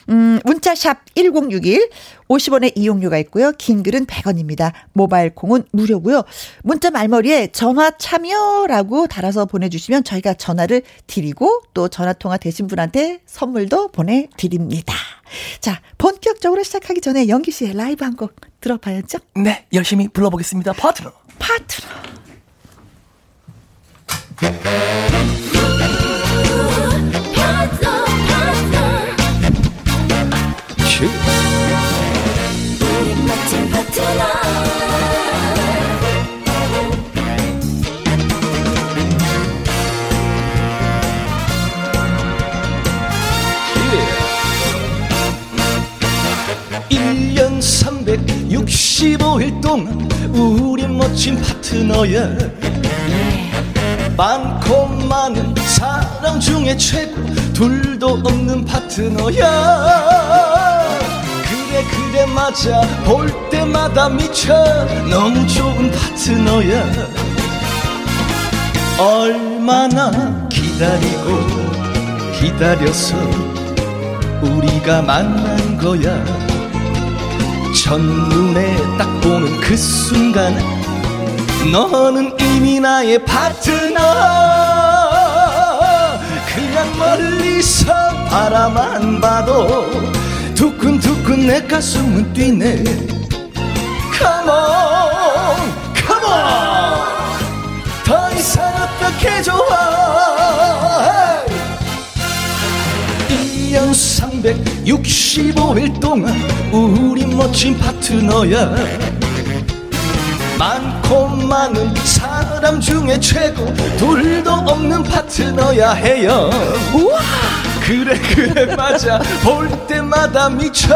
Speaker 1: 음, 문자샵 1061 50원의 이용료가 있고요. 긴 글은 100원입니다. 모바일 콩은 무료고요. 문자 말머리에 전화 참여라고 달아서 보내주시면 저희가 전화를 드리고 또 전화 통화 되신 분한테 선물도 보내드립니다. 자, 본격적으로 시작하기 전에 영기 씨의 라이브 한 곡 들어봐야죠.
Speaker 11: 네, 열심히 불러보겠습니다. 파트너.
Speaker 1: 파트너.
Speaker 7: 1년 예. 365일 동안 우리
Speaker 11: 멋진 파트너야. 많고 많은 사람 중에 최고 둘도 없는 파트너야. 그래 그래 맞아. 볼 때마다 미쳐. 너무 좋은 파트너야. 얼마나 기다리고 기다려서 우리가 만난 거야. 첫눈에 딱 보는 그 순간 너는 이미 나의 파트너. 그냥 멀리서 바라만 봐도 두근두근 내 가슴은 뛰네. Come on, come on. 더 이상 어떻게 좋아? 1년 365일 동안 우리 멋진 파트너야. 많고 많은 사람 중에 최고 둘도 없는 파트너야 해요. 우와 그래 그래 맞아. 볼 때마다 미쳐.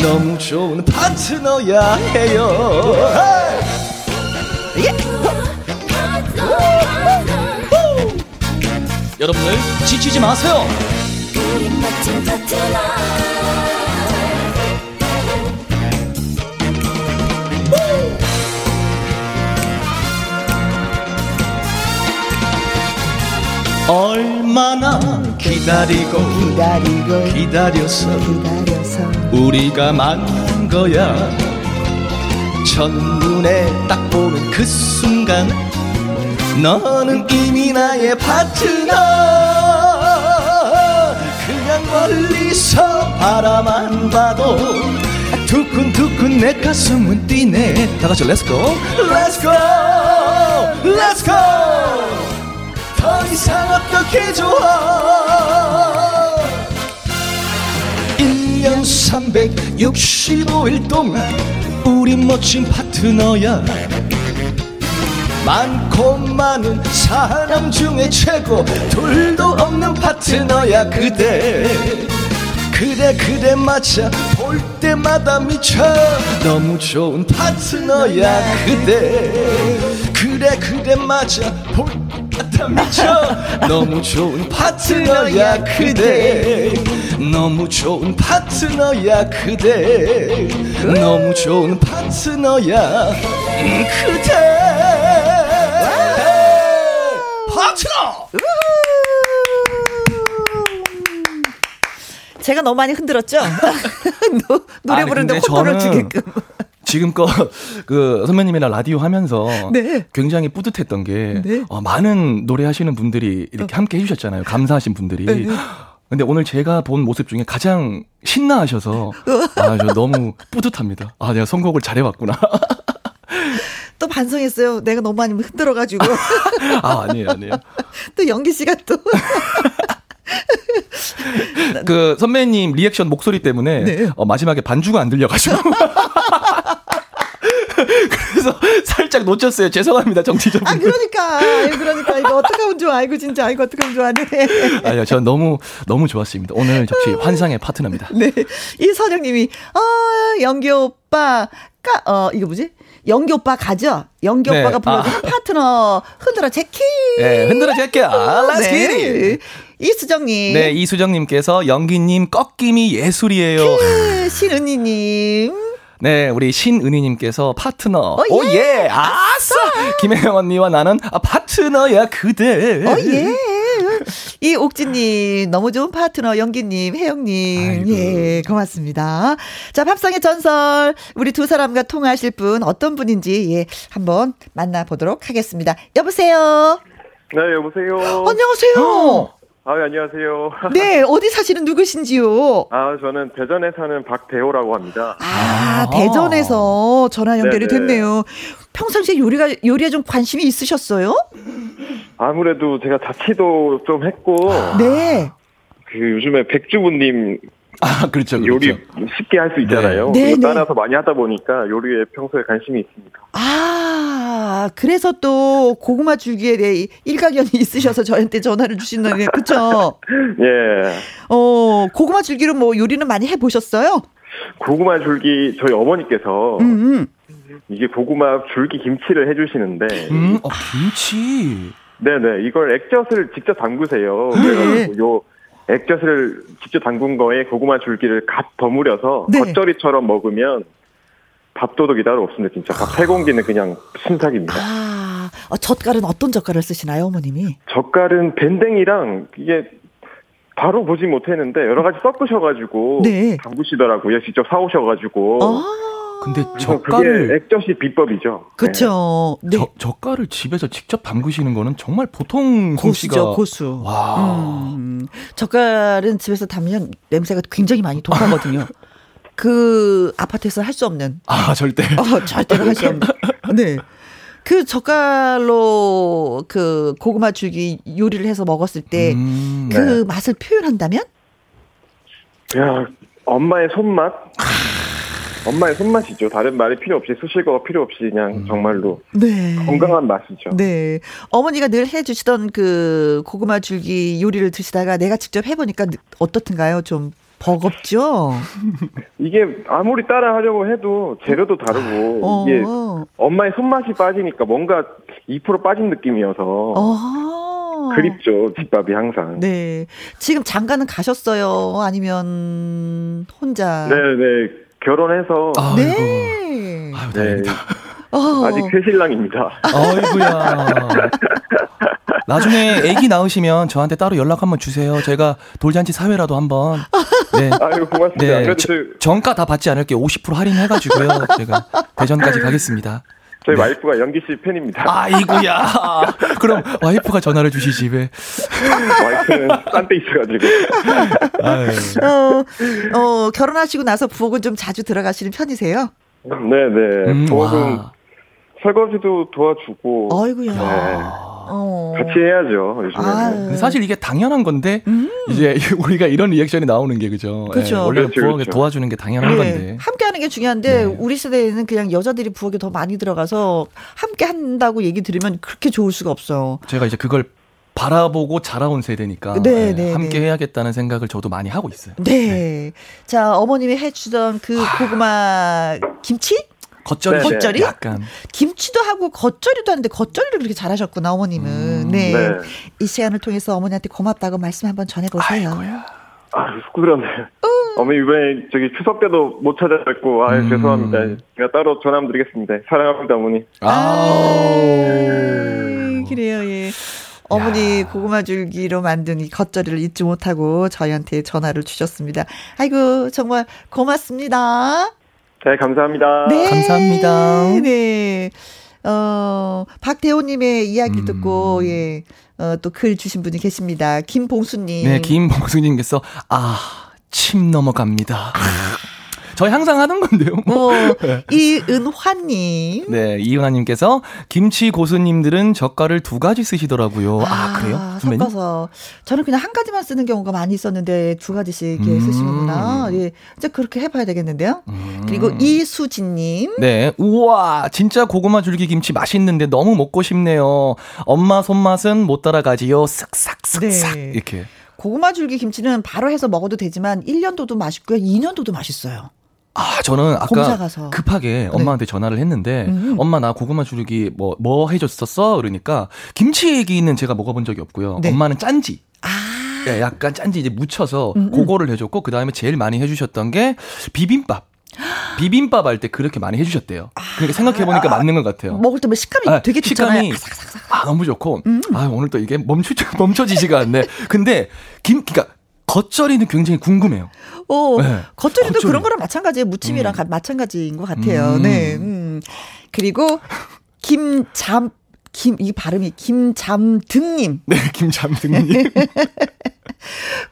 Speaker 11: 너무 좋은 파트너야 해요. 여러분들 지치지 마세요. 얼마나 기다리고
Speaker 1: 기다리고
Speaker 11: 기다려서
Speaker 1: 기다려서
Speaker 11: 우리가 만난 거야. 첫눈에 딱 보는 그 순간 너는 이미 나의 파트너. 그냥 멀리서 바라만 봐도 두근두근 내 가슴은 뛰네. 다 같이 let's go let's go let's go 더 이상 어떻게 좋아? 1년 365일 동안 우리 멋진 파트너야. 많고 많은 사람 중에 최고 둘도 없는 파트너야 그대. 그래 그래 맞아 볼 때마다 미쳐. 너무 좋은 파트너야 그대 그래 그래 맞아. 볼 때마다 미쳐. 너무 좋은 파트너야 그대. 너무 좋은 파트너야 그대. 너무 좋은 파트너야 음, 그대. 파트너!
Speaker 1: 제가 너무 많이 흔들었죠? (laughs) 노,
Speaker 12: 아니,
Speaker 1: 부르는데 호통을
Speaker 12: 저는
Speaker 1: 주게끔.
Speaker 12: 지금껏 (laughs) 그 선배님이랑 라디오 하면서
Speaker 1: 네.
Speaker 12: 굉장히 뿌듯했던 게
Speaker 1: 네.
Speaker 12: 어, 많은 노래 하시는 분들이 이렇게 함께 해주셨잖아요. 감사하신 분들이.
Speaker 1: 네.
Speaker 12: 근데 오늘 제가 본 모습 중에 가장 신나하셔서 아, 저 너무 뿌듯합니다. 아, 내가 선곡을 잘해왔구나. (laughs)
Speaker 1: 또 반성했어요. 내가 너무 많이 흔들어가지고. (laughs)
Speaker 12: 아, 아니에요, 아니에요.
Speaker 1: 또 연기 씨가 또. (laughs)
Speaker 12: 그 선배님 리액션 목소리 때문에
Speaker 1: 네.
Speaker 12: 어, 마지막에 반주가 안 들려가지고. (laughs) 그래서 살짝 놓쳤어요. 죄송합니다, 정치적으로.
Speaker 1: 아, 그러니까. 그러니까. 이거 어떡하면 좋아. 아이고, 진짜. 아이고, 어떡하면 좋아네. (laughs)
Speaker 12: 아니요, 전 너무, 너무 좋았습니다. 오늘 역시 환상의 파트너입니다.
Speaker 1: 네. 이선영님이, 어, 연기 오빠, 까, 어, 이거 뭐지? 연기 오빠 가죠? 연기
Speaker 12: 네.
Speaker 1: 오빠가 불러준
Speaker 12: 아.
Speaker 1: 파트너, 흔들어 제키!
Speaker 12: 네, 흔들어 제끼야. Let's get it.
Speaker 1: 이수정님.
Speaker 12: 네, 이수정님께서 연기님 꺾임이 예술이에요.
Speaker 1: 그, 신은희님.
Speaker 12: 네, 우리 신은희님께서 파트너.
Speaker 1: 어,
Speaker 12: 오, 예. 아싸! 김혜영 언니와 나는 아, 파트너야, 그대.
Speaker 1: 어, 예. 이 옥진님, 너무 좋은 파트너, 연기님, 혜영님. 예, 고맙습니다. 자, 밥상의 전설. 우리 두 사람과 통화하실 분, 어떤 분인지, 예, 한번 만나보도록 하겠습니다. 여보세요?
Speaker 13: 네, 여보세요.
Speaker 1: 안녕하세요.
Speaker 13: 아, 네, 안녕하세요.
Speaker 1: 네, 어디 사시는 누구신지요?
Speaker 13: 아, 저는 대전에 사는 박대호라고 합니다.
Speaker 1: 아, 대전에서 전화 연결이
Speaker 13: 네네.
Speaker 1: 됐네요. 평상시에 요리가, 요리에 좀 관심이 있으셨어요?
Speaker 13: 아무래도 제가 자취도 좀 했고,
Speaker 1: 네.
Speaker 13: 그 요즘에 백주부님
Speaker 12: 아, 그렇죠, 그렇죠.
Speaker 13: 요리 쉽게 할 수 있잖아요.
Speaker 1: 네. 네, 네.
Speaker 13: 따라서 많이 하다 보니까 요리에 평소에 관심이 있습니다.
Speaker 1: 아, 그래서 또 고구마 줄기에 대해 일가견이 (laughs) 있으셔서 저한테 전화를 주시는 게, 그쵸?
Speaker 13: 예.
Speaker 1: 어, 고구마 줄기로 뭐 요리는 많이 해 보셨어요?
Speaker 13: 고구마 줄기 저희 어머니께서
Speaker 1: 음, 음.
Speaker 13: 이게 고구마 줄기 김치를 해 주시는데.
Speaker 11: 음, 어, 김치.
Speaker 13: 네 네. 이걸 액젓을 직접 담그세요.
Speaker 1: 네.
Speaker 13: 그래가지고 요 액젓을 직접 담근 거에 고구마 줄기를 갓 버무려서
Speaker 1: 네.
Speaker 13: 겉절이처럼 먹으면 밥도둑이 따로 없습니다. 진짜 밥 세 공기는 그냥 순삭입니다.
Speaker 1: 아, 어, 젓갈은 어떤 젓갈을 쓰시나요, 어머님이?
Speaker 13: 젓갈은 밴댕이랑 이게 바로 보지 못했는데 여러 가지 섞으셔가지고
Speaker 1: 네.
Speaker 13: 담그시더라고요. 직접 사오셔가지고.
Speaker 1: 아,
Speaker 11: 근데 젓갈을
Speaker 13: 그게 액젓이 비법이죠.
Speaker 1: 그쵸. 네.
Speaker 11: 저, 젓갈을 집에서 직접 담그시는 거는 정말 보통
Speaker 1: 고수죠, 고수.
Speaker 11: 와.
Speaker 1: 음, 젓갈은 집에서 담으면 냄새가 굉장히 많이 (laughs) 독하거든요. 그 아파트에서 할 수 없는.
Speaker 11: 아 절대.
Speaker 1: 어, 절대로 할 수 없는. 네. 그 젓갈로 그 고구마 줄기 요리를 해서 먹었을 때그
Speaker 11: 음,
Speaker 13: 네.
Speaker 1: 맛을 표현한다면?
Speaker 13: 야 엄마의 손맛. 엄마의 손맛이죠. 다른 말이 필요 없이 수식어가 필요 없이 그냥 정말로
Speaker 1: 네.
Speaker 13: 건강한 맛이죠.
Speaker 1: 네. 어머니가 늘 해주시던 그 고구마 줄기 요리를 드시다가 내가 직접 해보니까 어떻든가요? 좀 버겁죠?
Speaker 13: 이게 아무리 따라 하려고 해도 재료도 다르고
Speaker 1: 어.
Speaker 13: 이게 엄마의 손맛이 빠지니까 뭔가 2% 빠진 느낌이어서
Speaker 1: 어.
Speaker 13: 그립죠 집밥이 항상.
Speaker 1: 네. 지금 장가는 가셨어요? 아니면 혼자?
Speaker 13: 네네 결혼해서
Speaker 11: 아이고.
Speaker 1: 네.
Speaker 11: 아유,
Speaker 13: 네,
Speaker 11: 다행이다.
Speaker 1: 어.
Speaker 13: 아직 새 신랑입니다.
Speaker 11: 아이고야. (laughs) 나중에 아기 낳으시면 저한테 따로 연락 한번 주세요. 제가 돌잔치 사회라도 한번. 네.
Speaker 13: 아유 고맙습니다.
Speaker 11: 네. 저, 정가 다 받지 않을게 50% 할인해가지고요. 제가 대전까지 가겠습니다.
Speaker 13: 저희 와이프가 연기 씨 팬입니다.
Speaker 11: 아이고야. 그럼 와이프가 전화를 주시지 왜?
Speaker 13: 와이프는 딴데 있어가지고.
Speaker 1: 어, 어, 결혼하시고 나서 부엌은 좀 자주 들어가시는 편이세요?
Speaker 13: 네네.
Speaker 11: 음,
Speaker 13: 부엌은
Speaker 11: 와.
Speaker 13: 설거지도 도와주고.
Speaker 1: 어이구야.
Speaker 13: 네.
Speaker 1: 어.
Speaker 13: 같이 해야죠 요즘에는.
Speaker 11: 근데 사실 이게 당연한 건데
Speaker 1: 음.
Speaker 11: 이제 (laughs) 우리가 이런 리액션이 나오는 게 그죠?
Speaker 1: 그죠.
Speaker 11: 예, 원래는
Speaker 13: 그렇죠,
Speaker 11: 부엌에
Speaker 13: 그렇죠.
Speaker 11: 도와주는 게 당연한 건데.
Speaker 1: 네. 함께 하는 게 중요한데
Speaker 11: 네.
Speaker 1: 우리 세대에는 그냥 여자들이 부엌에 더 많이 들어가서 함께 한다고 얘기 들으면 그렇게 좋을 수가 없어요.
Speaker 11: 제가 이제 그걸 바라보고 자라온 세대니까
Speaker 1: 네,
Speaker 11: 예,
Speaker 1: 네,
Speaker 11: 함께
Speaker 1: 네.
Speaker 11: 해야겠다는 생각을 저도 많이 하고 있어요.
Speaker 1: 네. 자, 어머님이 해주던 그 고구마 김치?
Speaker 11: 겉절이
Speaker 13: 네, 네.
Speaker 1: 겉절이?
Speaker 11: 약간
Speaker 1: 김치도 하고 겉절이도 하는데 겉절이를 그렇게 잘하셨구나, 어머님은.
Speaker 11: 음,
Speaker 1: 네.
Speaker 13: 네.
Speaker 1: 이 시간을 통해서 어머니한테 고맙다고 말씀 한번 전해보세요.
Speaker 11: 아이고야.
Speaker 13: 아, 쑥스럽네요. 어머니 이번에 저기 추석 때도 못 찾아뵙고 아
Speaker 11: 음.
Speaker 13: 죄송합니다. 제가 따로 전화 한번 드리겠습니다. 사랑합니다 어머니.
Speaker 1: 아이, 그래요, 예. 어머니 고구마 줄기로 만든 이 겉절이를 잊지 못하고 저희한테 전화를 주셨습니다. 아이고, 정말 고맙습니다.
Speaker 13: 네 감사합니다.
Speaker 1: 네.
Speaker 11: 감사합니다.
Speaker 1: 네. 어, 박대호님의 이야기
Speaker 11: 음.
Speaker 1: 듣고, 예, 어, 또 글 주신 분이 계십니다. 김봉수님.
Speaker 11: 네, 김봉수님께서 아, 침 넘어갑니다. 저희 항상 하는 건데요. 뭐.
Speaker 1: 뭐, (laughs) 이은화님.
Speaker 11: 네, 이은하님께서 김치 고수님들은 젓갈을 두 가지 쓰시더라고요. 아, 그래요? 선배님?
Speaker 1: 섞어서. 저는 그냥 한 가지만 쓰는 경우가 많이 있었는데 두 가지씩 이렇게
Speaker 11: 음.
Speaker 1: 쓰시는구나. 예. 이제 그렇게 해봐야 되겠는데요.
Speaker 11: 음.
Speaker 1: 그리고 이수진님.
Speaker 11: 네, 우와, 진짜 고구마 줄기 김치 맛있는데 너무 먹고 싶네요. 엄마 손맛은 못 따라가지요. 쓱싹, 쓱싹.
Speaker 1: 네.
Speaker 11: 이렇게.
Speaker 1: 고구마 줄기 김치는 바로 해서 먹어도 되지만 1년도도 맛있고요. 2년도도 맛있어요.
Speaker 11: 아, 저는 아까. 급하게 엄마한테 전화를 했는데,
Speaker 1: 음.
Speaker 11: 엄마 나 고구마 줄기 뭐, 뭐 해줬었어? 그러니까, 김치 얘기는 제가 먹어본 적이 없고요.
Speaker 1: 네.
Speaker 11: 엄마는 짠지.
Speaker 1: 아.
Speaker 11: 네, 약간 짠지 이제 묻혀서
Speaker 1: 음, 음.
Speaker 11: 그거를 해줬고, 그 다음에 제일 많이 해주셨던 게 비빔밥. 비빔밥 할 때 그렇게 많이 해주셨대요. 그러니까 생각해보니까 맞는 것 같아요.
Speaker 1: 먹을 때면 식감이
Speaker 11: 아,
Speaker 1: 되게 좋잖아요.
Speaker 11: 식감이 아, 너무 좋고, 아, 오늘 또 이게 멈추, (laughs) 멈춰지지가 않네. 근데, 김, 그니까, 겉절이는 굉장히 궁금해요.
Speaker 1: 어,
Speaker 11: 네.
Speaker 1: 겉절이도
Speaker 11: 겉절이.
Speaker 1: 그런 거랑 마찬가지예요. 무침이랑
Speaker 11: 음.
Speaker 1: 가- 마찬가지인 것 같아요.
Speaker 11: 음.
Speaker 1: 네. 음. 그리고 김잠 김 이 발음이 김잠등님
Speaker 11: 네, 김잠등님. (laughs)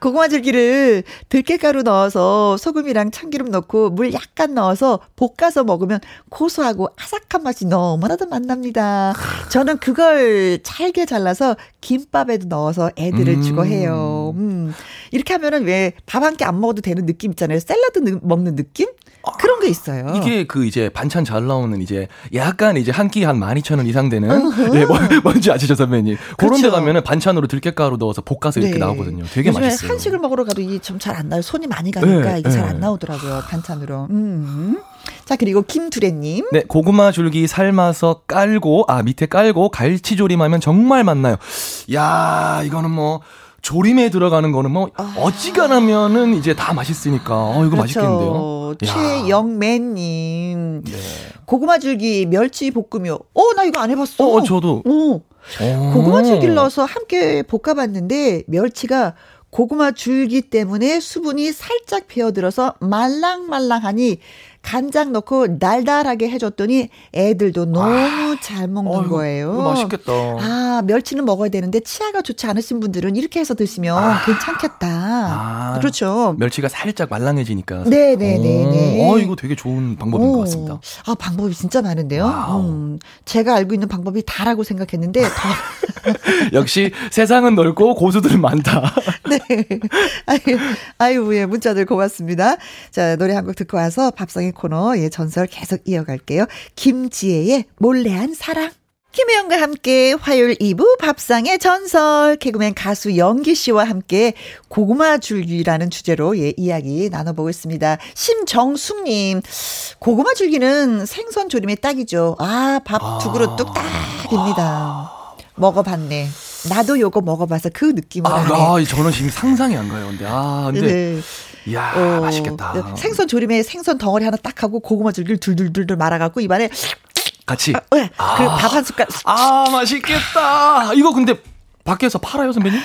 Speaker 1: 고구마 줄기를 들깨가루 넣어서 소금이랑 참기름 넣고 물 약간 넣어서 볶아서 먹으면 고소하고 아삭한 맛이 너무나도 맛납니다. 저는 그걸 잘게 잘라서 김밥에도 넣어서 애들을
Speaker 11: 음.
Speaker 1: 주고 해요. 음. 이렇게 하면은 왜 밥 한 끼 안 먹어도 되는 느낌 있잖아요. 샐러드 느- 먹는 느낌? 그런 게 있어요.
Speaker 11: 이게 그 이제 반찬 잘 나오는 이제 약간 이제 한 끼한 12,000원 이상 되는 예, 뭐, 뭔지 아시죠 선배님? 그런 데
Speaker 1: 그렇죠.
Speaker 11: 가면은 반찬으로 들깨가루 넣어서 볶아서 이렇게
Speaker 1: 네.
Speaker 11: 나오거든요. 되게 맛있어요.
Speaker 1: 한식을 먹으러 가도 이게 좀 잘 안 나요. 손이 많이 가니까
Speaker 11: 네,
Speaker 1: 이게 잘
Speaker 11: 네.
Speaker 1: 안 나오더라고요. 반찬으로. 음. 자, 그리고 김두래님.
Speaker 11: 네, 고구마 줄기 삶아서 깔고 아 밑에 깔고 갈치 조림하면 정말 맛나요. 야, 이거는 뭐 조림에 들어가는 거는 뭐 어지간하면은 이제 다 맛있으니까 어 이거 맛있겠는데요. 야.
Speaker 1: 최영매님. 고구마 줄기 멸치 볶음이요. 어, 나 이거 안 해봤어.
Speaker 11: 어, 저도.
Speaker 1: 어.
Speaker 11: 어.
Speaker 1: 고구마 줄기를 넣어서 함께 볶아봤는데 멸치가 고구마 줄기 때문에 수분이 살짝 배어들어서 말랑말랑하니 간장 넣고 달달하게 해줬더니 애들도 너무 잘 먹는
Speaker 11: 아. 어이구,
Speaker 1: 거예요.
Speaker 11: 맛있겠다.
Speaker 1: 아, 멸치는 먹어야 되는데 치아가 좋지 않으신 분들은 이렇게 해서 드시면 괜찮겠다.
Speaker 11: 아,
Speaker 1: 그렇죠.
Speaker 11: 멸치가 살짝 말랑해지니까.
Speaker 1: 네네네네.
Speaker 11: 어, 어, 이거 되게 좋은 방법인 것 같습니다.
Speaker 1: 아, 방법이 진짜 많은데요. 음, 제가 알고 있는 방법이 다라고 생각했는데, 더. (laughs)
Speaker 11: 역시 세상은 넓고 고수들은 많다. (laughs)
Speaker 1: 네. 아유, 아유, 예, 문자들 고맙습니다. 자, 노래 한 곡 듣고 와서 밥상 의 코너, 예, 전설 계속 이어갈게요. 김지혜의 몰래한 사랑. 김혜영과 함께 화요일 2부 밥상의 전설 개그맨 가수 영기 씨와 함께 고구마 줄기라는 주제로 예, 이야기 나눠보고 있습니다. 심정숙님 고구마 줄기는 생선 조림에 딱이죠. 아밥 두 그릇 뚝딱입니다. 먹어봤네. 나도 요거 먹어봐서 그 느낌을
Speaker 11: 아.
Speaker 1: 아,
Speaker 11: 저는 지금 상상이 안 가요. 근데 아, 근데
Speaker 1: 네.
Speaker 11: 이야,
Speaker 1: 어,
Speaker 11: 맛있겠다.
Speaker 1: 네, 생선 조림에 생선 덩어리 하나 딱 하고 고구마 줄기를 둘둘둘둘 말아갖고 입안에
Speaker 11: 같이.
Speaker 1: 네, 그밥 한 숟갈
Speaker 11: 아, 맛있겠다. 이거 근데 밖에서 팔아요, 선배님?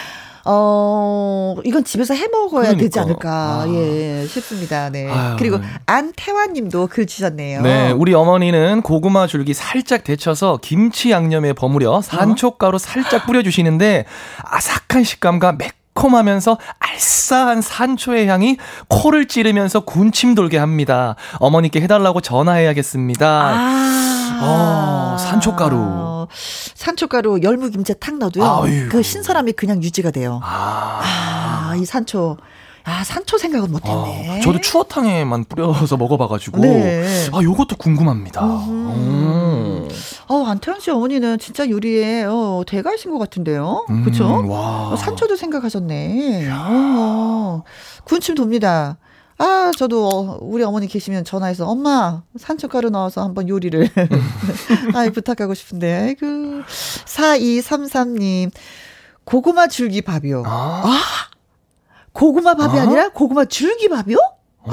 Speaker 1: 어, 이건 집에서 해 먹어야
Speaker 11: 그러니까.
Speaker 1: 되지 않을까,
Speaker 11: 아.
Speaker 1: 예, 싶습니다. 네.
Speaker 11: 아유.
Speaker 1: 그리고 안태환 님도 글 주셨네요.
Speaker 11: 네, 우리 어머니는 고구마 줄기 살짝 데쳐서 김치 양념에 버무려 산초가루 살짝 뿌려주시는데 아삭한 식감과 매콤 하면서 알싸한 산초의 향이 코를 찌르면서 군침 돌게 합니다. 어머니께 해달라고 전화해야겠습니다.
Speaker 1: 아.
Speaker 11: 어, 산초가루.
Speaker 1: 어, 산초가루 열무김치에 탁 넣어도요.
Speaker 11: 아유.
Speaker 1: 그 신선함이 그냥 유지가 돼요.
Speaker 11: 아,
Speaker 1: 아, 이 산초. 아, 산초 생각은 못 했네.
Speaker 11: 아, 저도 추어탕에만 뿌려서 먹어봐가지고
Speaker 1: 네.
Speaker 11: 아 요것도 궁금합니다. 음.
Speaker 1: 어, 안태환 씨 어머니는 진짜 요리에 어, 대가이신 것 같은데요.
Speaker 11: 음,
Speaker 1: 그렇죠?
Speaker 11: 와.
Speaker 1: 어, 산초도 생각하셨네. 어, 군침 돕니다. 아, 저도 어, 우리 어머니 계시면 전화해서 엄마 산초가루 넣어서 한번 요리를 (laughs) 아이 부탁하고 싶은데. 아이고. 4233 님. 고구마 줄기 밥이요. 아, 고구마 밥이
Speaker 11: 어?
Speaker 1: 아니라 고구마 줄기 밥이요?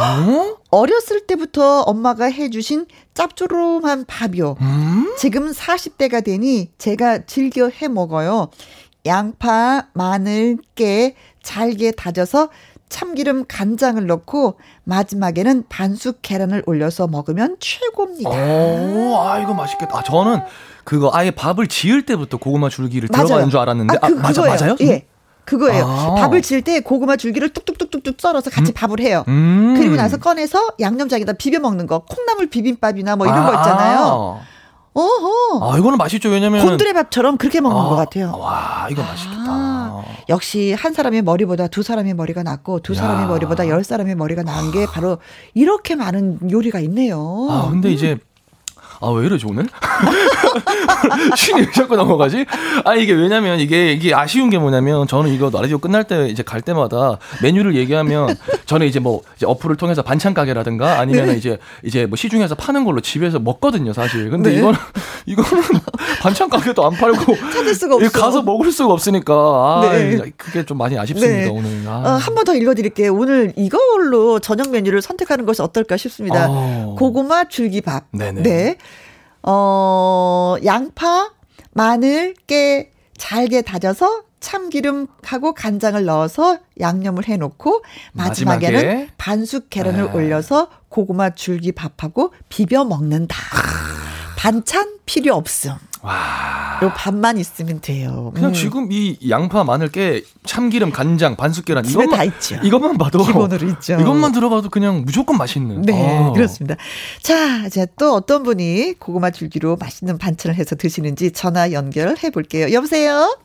Speaker 11: 어?
Speaker 1: 어렸을 때부터 엄마가 해주신 짭조름한 밥이요.
Speaker 11: 음?
Speaker 1: 지금 40대가 되니 제가 즐겨 해 먹어요. 양파, 마늘, 깨, 잘게 다져서 참기름, 간장을 넣고 마지막에는 반숙 계란을 올려서 먹으면 최고입니다.
Speaker 11: 오, 아 이거 맛있겠다. 아, 저는 그거 아예 밥을 지을 때부터 고구마 줄기를 들어가는 줄 알았는데 아,
Speaker 1: 그,
Speaker 11: 맞아
Speaker 1: 그거예요.
Speaker 11: 맞아요?
Speaker 1: 예. 그거예요.
Speaker 11: 아.
Speaker 1: 밥을 지을 때 고구마 줄기를 뚝뚝뚝뚝뚝 썰어서 같이 밥을 해요.
Speaker 11: 음.
Speaker 1: 그리고 나서 꺼내서 양념장에다 비벼 먹는 거. 콩나물 비빔밥이나 뭐 이런
Speaker 11: 아,
Speaker 1: 거 있잖아요. 어허.
Speaker 11: 아 이거는 맛있죠. 왜냐면
Speaker 1: 곤드레 밥처럼 그렇게 먹는
Speaker 11: 아,
Speaker 1: 것 같아요.
Speaker 11: 와 이거 맛있겠다.
Speaker 1: 아, 역시 한 사람의 머리보다 두 사람의 머리가 낫고 두 사람의
Speaker 11: 야.
Speaker 1: 머리보다 열 사람의 머리가 나은 게 바로 이렇게 많은 요리가 있네요.
Speaker 11: 아 근데 이제 아 왜 이러지 오늘? (laughs) 신이 왜 자꾸 넘어가지? 아 이게 왜냐면 이게 이게 아쉬운 게 뭐냐면 저는 이거 라디오 끝날 때 이제 갈 때마다 메뉴를 얘기하면 저는 이제 뭐 이제 어플을 통해서 반찬 가게라든가 아니면
Speaker 1: 네.
Speaker 11: 이제 이제 뭐 시중에서 파는 걸로 집에서 먹거든요 사실. 근데
Speaker 1: 네.
Speaker 11: 이거는 이거는 반찬 가게도 안 팔고 (laughs)
Speaker 1: 찾을 수가 없어.
Speaker 11: 가서 먹을 수가 없으니까 아
Speaker 1: 네.
Speaker 11: 그게 좀 많이 아쉽습니다
Speaker 1: 네.
Speaker 11: 오늘. 아.
Speaker 1: 어, 한번 더 읽어드릴게요. 오늘 이걸로 저녁 메뉴를 선택하는 것이 어떨까 싶습니다.
Speaker 11: 어.
Speaker 1: 고구마 줄기밥.
Speaker 11: 네네.
Speaker 1: 네. 어, 양파, 마늘, 깨 잘게 다져서 참기름하고 간장을 넣어서 양념을 해놓고 마지막에는
Speaker 11: 마지막에
Speaker 1: 반숙 계란을
Speaker 11: 네.
Speaker 1: 올려서 고구마 줄기 밥하고 비벼 먹는다. 반찬 필요 없음.
Speaker 11: 와.
Speaker 1: 요 밥만 있으면 돼요.
Speaker 11: 그냥
Speaker 1: 음.
Speaker 11: 지금 이 양파, 마늘, 깨, 참기름, 간장, 반숙 계란 이것만
Speaker 1: 다 있죠.
Speaker 11: 이것만 봐도
Speaker 1: 기본으로 있죠.
Speaker 11: 이것만 들어가도 그냥 무조건 맛있는.
Speaker 1: 네,
Speaker 11: 어.
Speaker 1: 그렇습니다. 자, 이제 또 어떤 분이 고구마 줄기로 맛있는 반찬을 해서 드시는지 전화 연결해 볼게요. 여보세요?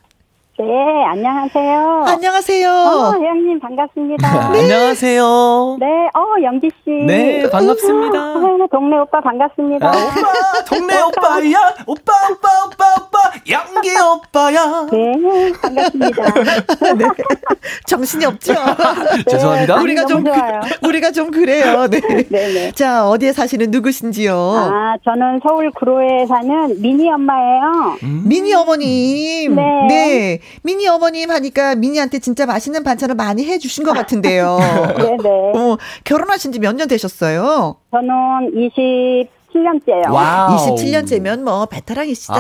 Speaker 14: 네, 안녕하세요.
Speaker 1: 안녕하세요.
Speaker 14: 어, 혜영님 반갑습니다. (laughs)
Speaker 11: 네. 안녕하세요.
Speaker 14: 네, 어, 영지 씨.
Speaker 11: 네, 반갑습니다.
Speaker 14: 어, 동네 오빠 반갑습니다.
Speaker 11: 아, 오빠, 동네 오빠야. 오빠, 오빠, 오빠, 오빠. 양기 오빠야.
Speaker 14: 네, 반갑습니다. (laughs)
Speaker 1: 네. 정신이 없죠? (laughs)
Speaker 11: 죄송합니다.
Speaker 1: 우리가 좀. 그, 우리가 좀 그래요. 네.
Speaker 14: 네네.
Speaker 1: 자, 어디에 사시는 누구신지요?
Speaker 14: 아, 저는 서울 구로에 사는 미니 엄마예요.
Speaker 1: 미니 어머님.
Speaker 14: 네.
Speaker 1: 네. 미니 어머님 하니까 미니한테 진짜 맛있는 반찬을 많이 해주신 것 같은데요. (laughs)
Speaker 14: 네네.
Speaker 1: 어, 결혼하신 지 몇 년 되셨어요?
Speaker 14: 저는 27년째요.
Speaker 11: wow.
Speaker 1: 27년째면 뭐 베테랑이시다.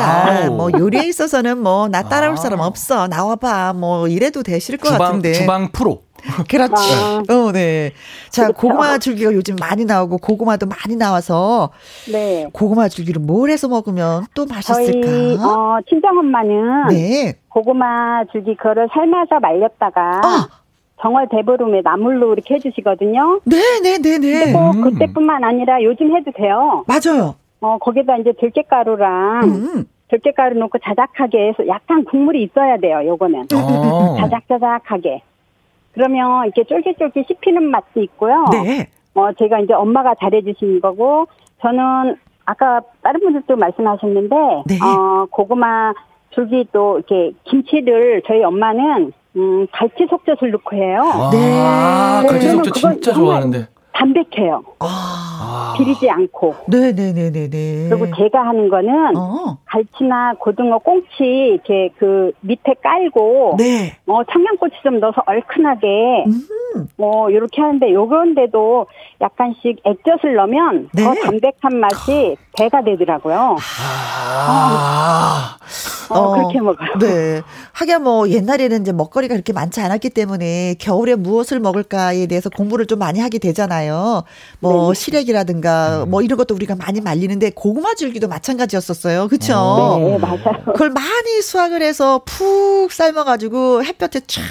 Speaker 11: 아우.
Speaker 1: 뭐 요리에 있어서는 뭐 나 따라올
Speaker 11: 아.
Speaker 1: 사람 없어. 나와봐. 뭐 이래도 되실 것
Speaker 11: 주방,
Speaker 1: 같은데.
Speaker 11: 주방 프로.
Speaker 1: 그렇지.
Speaker 14: 아.
Speaker 1: 어, 네. 자,
Speaker 14: 그렇죠.
Speaker 1: 고구마 줄기가 요즘 많이 나오고 고구마도 많이 나와서
Speaker 14: 네.
Speaker 1: 고구마 줄기를 뭘 해서 먹으면 또 맛있을까?
Speaker 14: 저희, 어, 친정 엄마는
Speaker 1: 네.
Speaker 14: 고구마 줄기 그거를 삶아서 말렸다가
Speaker 1: 아.
Speaker 14: 정월 대보름에 나물로 이렇게 해주시거든요.
Speaker 1: 네, 네, 네, 네.
Speaker 14: 꼭
Speaker 11: 음.
Speaker 14: 그때뿐만 아니라 요즘 해도 돼요.
Speaker 1: 맞아요.
Speaker 14: 어, 거기다 이제 들깨가루랑
Speaker 1: 음.
Speaker 14: 들깨가루 넣고 자작하게 해서 약간 국물이 있어야 돼요, 요거는.
Speaker 11: 어.
Speaker 14: 자작자작하게. 그러면 이렇게 쫄깃쫄깃 씹히는 맛도 있고요.
Speaker 1: 네.
Speaker 14: 어, 제가 이제 엄마가 잘해주신 거고, 저는 아까 다른 분들도 말씀하셨는데,
Speaker 1: 네.
Speaker 14: 어, 고구마 줄기 또 이렇게 김치를 저희 엄마는, 음, 갈치 속젓을 넣고 해요.
Speaker 11: 아,
Speaker 14: 네.
Speaker 11: 갈치 속젓 진짜 좋아하는데.
Speaker 14: 담백해요.
Speaker 1: 아.
Speaker 11: 아.
Speaker 14: 비리지 않고.
Speaker 1: 네, 네, 네, 네, 네.
Speaker 14: 그리고 제가 하는 거는,
Speaker 1: 어.
Speaker 14: 갈치나 고등어, 꽁치 이렇게 그 밑에 깔고
Speaker 1: 네.
Speaker 14: 어 청양고추 좀 넣어서 얼큰하게
Speaker 1: 음.
Speaker 14: 뭐 이렇게 하는데 요런데도 약간씩 액젓을 넣으면
Speaker 1: 네.
Speaker 14: 더 담백한 맛이 배가 되더라고요.
Speaker 11: 아.
Speaker 14: 어,
Speaker 1: 어,
Speaker 14: 그렇게 먹어요.
Speaker 1: 네. 하긴 뭐 옛날에는 이제 먹거리가 그렇게 많지 않았기 때문에 겨울에 무엇을 먹을까에 대해서 공부를 좀 많이 하게 되잖아요. 뭐
Speaker 14: 네.
Speaker 1: 시래기 라든가 뭐 이런 것도 우리가 많이 말리는데 고구마 줄기도 마찬가지였었어요. 그렇죠?
Speaker 14: 네, 맞아요.
Speaker 1: 그걸 많이 수확을 해서 푹 삶아가지고 햇볕에 쫙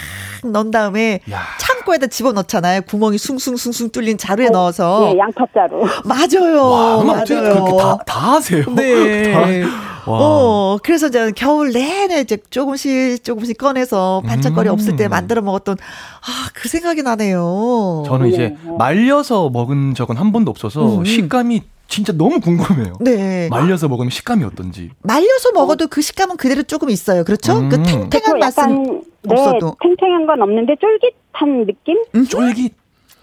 Speaker 1: 넣은 다음에
Speaker 11: 야.
Speaker 1: 창고에다 집어넣잖아요. 구멍이 숭숭숭숭 뚫린 자루에 넣어서.
Speaker 14: 네, 양파자루.
Speaker 1: 맞아요.
Speaker 11: 와,
Speaker 1: 맞아요.
Speaker 11: 그렇게 다, 다 하세요?
Speaker 1: 네. (laughs)
Speaker 11: 다- 와.
Speaker 1: 어, 그래서 저는 겨울 내내 이제 조금씩 조금씩 꺼내서 반짝거리
Speaker 11: 음.
Speaker 1: 없을 때 만들어 먹었던 아, 그 생각이 나네요.
Speaker 11: 저는 이제
Speaker 14: 네.
Speaker 11: 말려서 먹은 적은 한 번도 없어서
Speaker 1: 음.
Speaker 11: 식감이 진짜 너무 궁금해요.
Speaker 1: 네.
Speaker 11: 말려서 먹으면 식감이 어떤지.
Speaker 1: 말려서 먹어도 그 식감은 그대로 조금 있어요. 그렇죠?
Speaker 11: 음.
Speaker 1: 그 탱탱한 맛은
Speaker 14: 약간 네,
Speaker 1: 없어도.
Speaker 14: 탱탱한 건 없는데 쫄깃한 느낌?
Speaker 11: 쫄깃.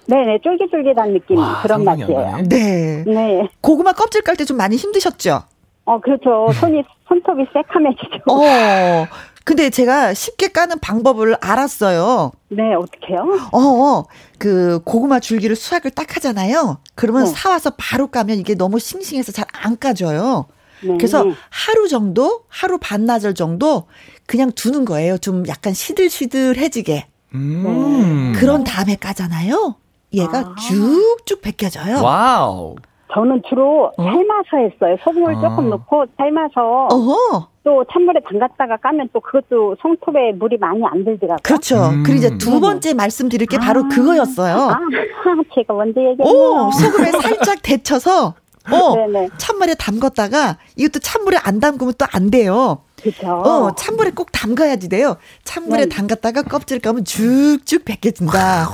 Speaker 14: 네네, 쫄깃쫄깃한 느낌
Speaker 11: 와,
Speaker 14: 그런 맛이에요.
Speaker 11: 네.
Speaker 1: 네. 고구마 껍질 깔 때 좀 많이 힘드셨죠?
Speaker 14: 어, 그렇죠. 손이, 손톱이 새카매지죠.
Speaker 1: 어. (laughs) 근데 제가 쉽게 까는 방법을 알았어요.
Speaker 14: 네, 어떡해요?
Speaker 1: 어, 어, 그 고구마 줄기를 수확을 딱 하잖아요. 그러면
Speaker 14: 네.
Speaker 1: 사와서 바로 까면 이게 너무 싱싱해서 잘 안 까져요.
Speaker 14: 네.
Speaker 1: 그래서 하루 정도, 하루 반나절 정도 그냥 두는 거예요. 좀 약간 시들시들해지게.
Speaker 11: 음.
Speaker 1: 그런 다음에 까잖아요. 얘가
Speaker 14: 아.
Speaker 1: 쭉쭉 벗겨져요.
Speaker 11: wow.
Speaker 14: 저는 주로 삶아서 했어요. 소금을
Speaker 11: 아.
Speaker 14: 조금 넣고 삶아서
Speaker 1: 어허.
Speaker 14: 또 찬물에 담갔다가 까면 또 그것도 손톱에 물이 많이 안 들더라고요.
Speaker 1: 그렇죠.
Speaker 11: 음.
Speaker 1: 그리고 이제 두 번째 말씀드릴 게 바로 그거였어요.
Speaker 14: 아, (laughs) 제가 먼저 얘기했네요.
Speaker 1: 오, 소금에 살짝 데쳐서 어. (laughs) 찬물에 담갔다가 이것도 찬물에 안 담그면 또 안 돼요.
Speaker 14: 그죠.
Speaker 1: 어, 찬물에 꼭 담가야지 돼요. 찬물에
Speaker 14: 네.
Speaker 1: 담갔다가 껍질 까면 쭉쭉 벗겨진다.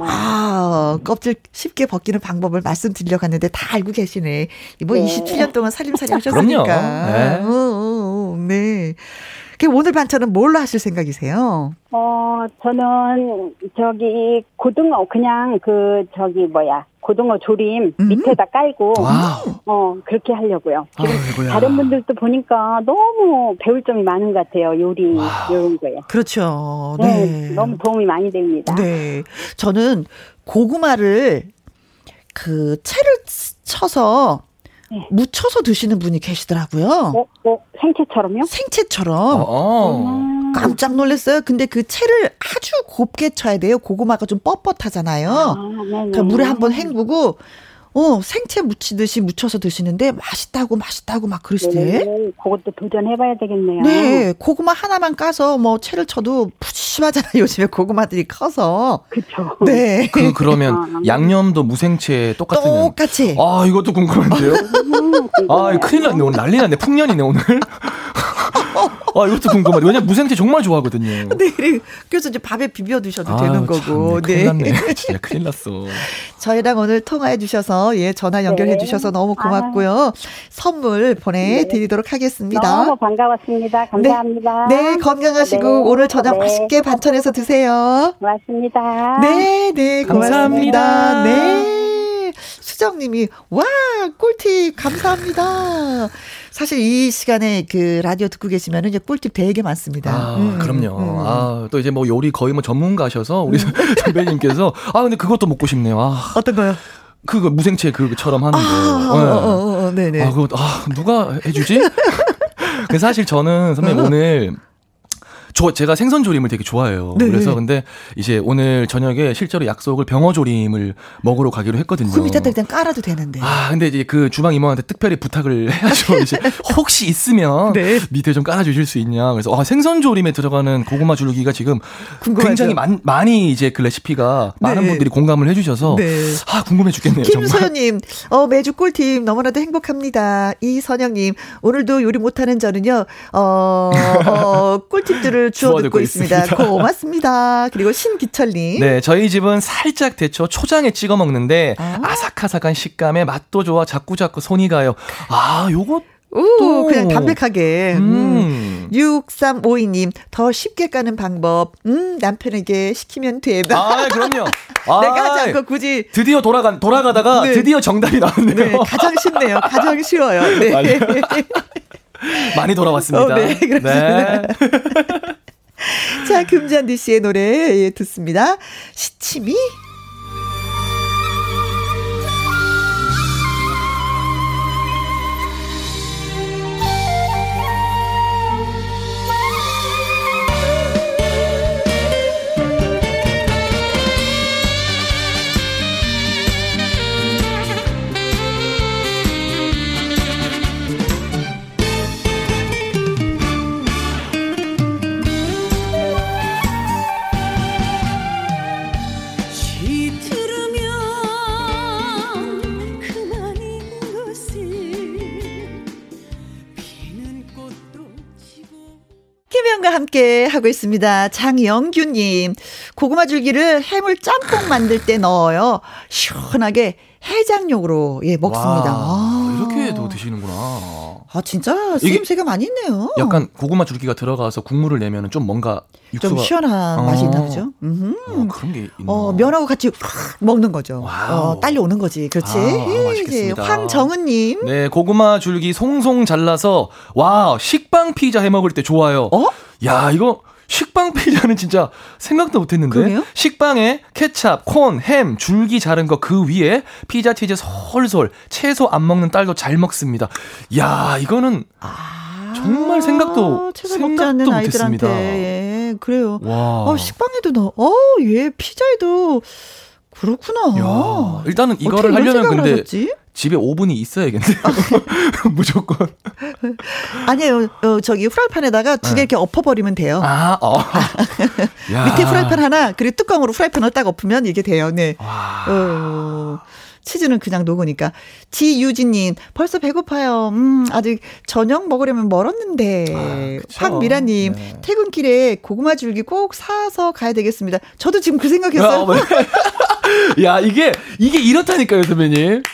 Speaker 1: 아, 껍질 쉽게 벗기는 방법을 말씀드리려고 했는데 다 알고 계시네. 뭐
Speaker 14: 네.
Speaker 1: 27년 동안 살림살이 하셨으니까.
Speaker 11: 그럼요. 네.
Speaker 1: 어, 어, 어, 네. 그 오늘 반찬은 뭘로 하실 생각이세요?
Speaker 14: 어, 저는 저기 고등어 그냥 그 저기 뭐야 고등어 조림
Speaker 1: 음.
Speaker 14: 밑에다 깔고
Speaker 11: wow.
Speaker 14: 어 그렇게 하려고요.
Speaker 11: 아이고야.
Speaker 14: 다른 분들도 보니까 너무 배울 점이 많은 것 같아요. 요리
Speaker 11: wow.
Speaker 14: 이런 거요.
Speaker 1: 그렇죠.
Speaker 14: 네.
Speaker 1: 네.
Speaker 14: 너무 도움이 많이 됩니다.
Speaker 1: 네. 저는 고구마를 그 채를 쳐서
Speaker 14: 네.
Speaker 1: 묻혀서 드시는 분이 계시더라고요.
Speaker 14: 어, 어, 생채처럼요?
Speaker 1: 생채처럼.
Speaker 11: 어.
Speaker 14: 음.
Speaker 1: 깜짝 놀랐어요. 근데 그 채를 아주 곱게 쳐야 돼요. 고구마가 좀 뻣뻣하잖아요.
Speaker 14: 아, 네네.
Speaker 1: 그러니까 물에 한번 헹구고 어, 생채 무치듯이 무쳐서 드시는데 맛있다고 맛있다고 막 그러시대.
Speaker 14: 네네. 그것도 도전해봐야 되겠네요.
Speaker 1: 네, 고구마 하나만 까서 뭐 채를 쳐도 푸짐하잖아요. 요즘에 고구마들이 커서.
Speaker 14: 그쵸.
Speaker 1: 네.
Speaker 11: 그 그러면
Speaker 14: 아.
Speaker 11: 양념도 무생채 똑같은 양.
Speaker 1: 똑같이.
Speaker 11: 아 이것도 궁금한데요.
Speaker 14: 음,
Speaker 11: 아 큰일 났네 오늘 난리 났네 풍년이네 오늘. 아, 이것도 궁금하네. 왜냐면 무생채 정말 좋아하거든요.
Speaker 1: 네, 그래서 이제 밥에 비벼 드셔도
Speaker 11: 아,
Speaker 1: 되는 거고.
Speaker 11: 참, 네. 큰일 났네. 진짜 큰일 났어. (laughs)
Speaker 1: 저희랑 오늘 통화해 주셔서 예, 전화 연결해
Speaker 14: 네.
Speaker 1: 주셔서 너무 고맙고요. 선물 보내 드리도록 하겠습니다.
Speaker 14: 너무 반가웠습니다. 감사합니다.
Speaker 1: 네, 건강하시고
Speaker 14: 네.
Speaker 1: 오늘 저녁
Speaker 14: 네.
Speaker 1: 맛있게 반찬해서 드세요.
Speaker 14: 고맙습니다.
Speaker 1: 네, 네, 고맙습니다.
Speaker 11: 감사합니다.
Speaker 1: 네. 수정님이, 와, 꿀팁, 감사합니다. 사실 이 시간에 그 라디오 듣고 계시면은 이제 꿀팁 되게 많습니다.
Speaker 11: 아,
Speaker 1: 음,
Speaker 11: 그럼요.
Speaker 1: 음.
Speaker 11: 아, 또 이제 뭐 요리 거의 뭐 전문가셔서 우리 (laughs) 선배님께서 아, 근데 그것도 먹고 싶네요. 아,
Speaker 1: 어떤 거요?
Speaker 11: 그거 무생채 그처럼 하는 거.
Speaker 1: 아, 어, 어, 어, 네네.
Speaker 11: 아, 그거 아, 누가 해주지? (laughs) 사실 저는 선배님 오늘 저 제가 생선 조림을 되게 좋아해요.
Speaker 1: 네.
Speaker 11: 그래서 근데 이제 오늘 저녁에 실제로 약속을 병어 조림을 먹으러 가기로 했거든요.
Speaker 1: 그 밑에다 그냥 깔아도 되는데.
Speaker 11: 아, 근데 이제 그 주방 이모한테 특별히 부탁을 (laughs) 해야죠. 이제 (laughs) 혹시 있으면
Speaker 1: 네.
Speaker 11: 밑에 좀 깔아주실 수 있냐. 그래서 아, 생선 조림에 들어가는 고구마 줄기가 지금
Speaker 1: 궁금하죠?
Speaker 11: 굉장히 많, 많이 이제 그 레시피가 많은
Speaker 1: 네.
Speaker 11: 분들이 공감을 해주셔서
Speaker 1: 네.
Speaker 11: 아 궁금해 죽겠네요. 정말.
Speaker 1: 김소연님, 어, 매주 꿀팁 너무나도 행복합니다. 이선영님, 오늘도 요리 못하는 저는요, 어, 어 꿀팁들을 주워
Speaker 11: 주워
Speaker 1: 듣고
Speaker 11: 듣고
Speaker 1: 있습니다.
Speaker 11: 있습니다.
Speaker 1: 고맙습니다. (laughs) 그리고 신기철님.
Speaker 11: 네, 저희 집은 살짝 데쳐 초장에 찍어 먹는데 아. 사카삭한 식감에 맛도 좋아 자꾸 자꾸 손이 가요. 아, 요거
Speaker 1: 오,
Speaker 11: 또.
Speaker 1: 그냥 담백하게. 음.
Speaker 11: 음.
Speaker 1: 6352님, 더 쉽게 까는 방법. 음, 남편에게 시키면 돼.
Speaker 11: 아, 그럼요. (laughs)
Speaker 1: 내가 하지
Speaker 11: 아,
Speaker 1: 않고 굳이.
Speaker 11: 드디어 돌아간 돌아가다가
Speaker 1: 네.
Speaker 11: 드디어 정답이 나왔네요.
Speaker 1: 네, 가장 쉽네요. 가장 쉬워요. 네. (laughs)
Speaker 11: 맞아요. (laughs) 많이 돌아왔습니다.
Speaker 1: 어, 네, 그렇습니다. (laughs) 자, 금잔디 씨의 노래 예, 듣습니다. 시치미. 함께 하고 있습니다. 장영규님, 고구마 줄기를 해물 짬뽕 만들 때 넣어요. 시원하게 해장용으로 예 먹습니다.
Speaker 11: 와,
Speaker 1: 아.
Speaker 11: 이렇게도 드시는구나.
Speaker 1: 아 진짜 쓰임새가 많이 있네요.
Speaker 11: 약간 고구마 줄기가 들어가서 국물을 내면은 좀 뭔가 육수가
Speaker 1: 좀 시원한
Speaker 11: 어.
Speaker 1: 맛이 있나 보죠. 음흠.
Speaker 11: 어, 그런 게 있나.
Speaker 1: 어, 면하고 같이 먹는 거죠.
Speaker 11: wow.
Speaker 1: 어, 딸려오는 거지. 그렇지.
Speaker 11: 아,
Speaker 1: 예,
Speaker 11: 맛있겠습니다.
Speaker 1: 황정은님.
Speaker 11: 네, 고구마 줄기 송송 잘라서 와 식빵 피자 해 먹을 때 좋아요.
Speaker 1: 어?
Speaker 11: 야 이거 식빵 피자는 진짜 생각도 못했는데
Speaker 1: 그러게요?
Speaker 11: 식빵에 케찹, 콘, 햄, 줄기 자른 거 그 위에 피자 치즈 솔솔 채소 안 먹는 딸도 잘 먹습니다. 야 이거는 정말 생각도
Speaker 1: 아, 않는
Speaker 11: 생각도
Speaker 1: 아이들한테.
Speaker 11: 못했습니다.
Speaker 1: 예, 그래요.
Speaker 11: 와.
Speaker 1: 어, 식빵에도 넣어. 어, 예, 피자에도 그렇구나.
Speaker 11: 야, 일단은 이거를 하려면 근데
Speaker 1: 하셨지?
Speaker 11: 집에 오븐이 있어야겠네요. (laughs) 무조건.
Speaker 1: 아니에요. 어, 저기 후라이팬에다가 두개
Speaker 11: 네.
Speaker 1: 이렇게 엎어버리면 돼요.
Speaker 11: 아, 어. (laughs) 야.
Speaker 1: 밑에 프라이팬 하나, 그리고 뚜껑으로 프라이팬을 딱 엎으면 이게 돼요. 네.
Speaker 11: 와.
Speaker 1: 어, 치즈는 그냥 녹으니까. 지유진님, 벌써 배고파요. 음, 아직 저녁 먹으려면 멀었는데.
Speaker 11: 아.
Speaker 1: 황미라님,
Speaker 11: 네.
Speaker 1: 퇴근길에 고구마 줄기 꼭 사서 가야 되겠습니다. 저도 지금 그
Speaker 11: 야,
Speaker 1: 생각했어요.
Speaker 11: 어머니. 야, 이게, 이게 이렇다니까요, 선배님.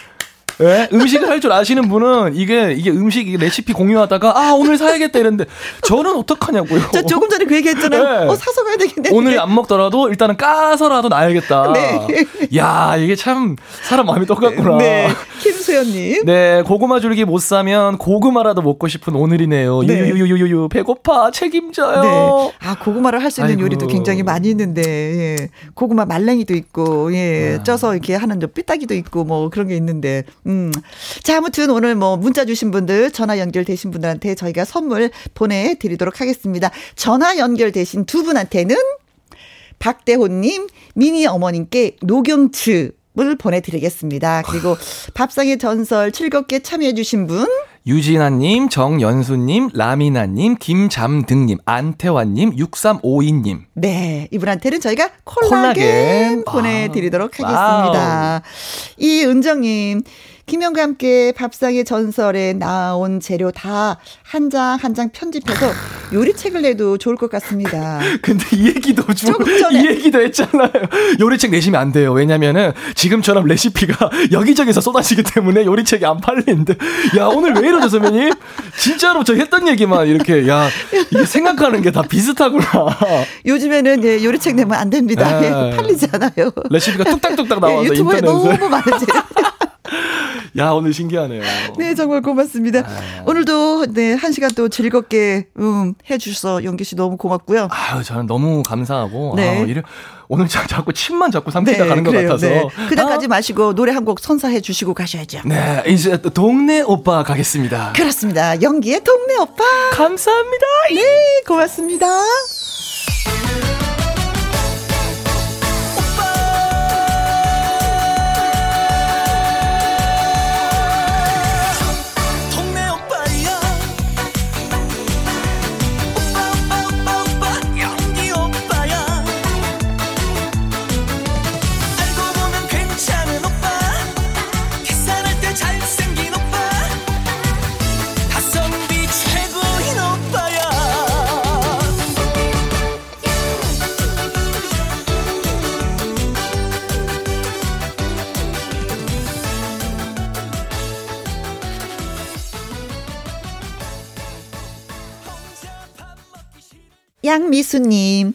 Speaker 11: 예? 음식을 할 줄 아시는 분은 이게, 이게 음식, 레시피 공유하다가, 아, 오늘 사야겠다 이랬는데, 저는 어떡하냐고요.
Speaker 1: 저 조금 전에 그 얘기 했잖아요.
Speaker 11: 네.
Speaker 1: 어, 사서 가야 되겠네.
Speaker 11: 오늘 안 먹더라도 일단은 까서라도 놔야겠다.
Speaker 1: 네.
Speaker 11: 야, 이게 참 사람 마음이 똑같구나.
Speaker 1: 네. 김수현님.
Speaker 11: 네, 고구마 줄기 못 사면 고구마라도 먹고 싶은 오늘이네요.
Speaker 1: 네.
Speaker 11: 유유유유유 배고파 책임져요.
Speaker 1: 네. 아, 고구마를 할 수 있는
Speaker 11: 아이고.
Speaker 1: 요리도 굉장히 많이 있는데, 예. 고구마 말랭이도 있고, 예.
Speaker 11: 네.
Speaker 1: 쪄서 이렇게 하는 저 삐딱이도 있고, 뭐 그런 게 있는데, 음. 자, 아무튼 오늘 뭐 문자 주신 분들, 전화 연결되신 분들한테 저희가 선물 보내드리도록 하겠습니다. 전화 연결되신 두 분한테는 박대호님, 미니 어머님께 녹용츠, 을 보내드리겠습니다. 그리고 밥상의 전설 즐겁게 참여해주신 분,
Speaker 11: 유진아님, 정연수님, 라미나님, 김잠등님, 안태환님, 6352님.
Speaker 1: 네, 이분한테는 저희가 콜라겐,
Speaker 11: 콜라겐.
Speaker 1: 보내드리도록
Speaker 11: 아,
Speaker 1: 하겠습니다. 이은정님, 김영과 함께 밥상의 전설에 나온 재료 다 한 장 한 장 편집해서 요리책을 내도 좋을 것 같습니다. (laughs)
Speaker 11: 근데 이 얘기도 좀, 이 얘기도 했잖아요. 요리책 내시면 안 돼요. 왜냐면은 지금처럼 레시피가 (laughs) 여기저기서 쏟아지기 때문에 요리책이 안 팔리는데. 야, 오늘 왜 이러죠, 선배님? 진짜로 저 했던 얘기만 이렇게, 야, 이게 생각하는 게 다 비슷하구나. (laughs)
Speaker 1: 요즘에는 예, 요리책 내면 안 됩니다. 예, 팔리지 않아요.
Speaker 11: 레시피가 뚝딱뚝딱 나와서
Speaker 1: 예, 유튜브에
Speaker 11: 인터넷에.
Speaker 1: 너무 많은지.
Speaker 11: 야, 오늘 신기하네요.
Speaker 1: 네, 정말 고맙습니다.
Speaker 11: 아.
Speaker 1: 오늘도 네, 한 시간 또 즐겁게 음, 해 주셔서 용기 씨 너무 고맙고요.
Speaker 11: 아유, 저는 너무 감사하고
Speaker 1: 네.
Speaker 11: 아, 이래 오늘 자, 자꾸 침만 자꾸 삼키다 가는 것
Speaker 1: 그래요,
Speaker 11: 같아서.
Speaker 1: 네. 그냥
Speaker 11: 아,
Speaker 1: 마시고 노래 한 곡 선사해 주시고 가셔야죠.
Speaker 11: 네, 이제 또 동네 오빠 가겠습니다.
Speaker 1: 그렇습니다. 연기의 동네 오빠.
Speaker 11: 감사합니다.
Speaker 1: 네, 고맙습니다. 양미수님,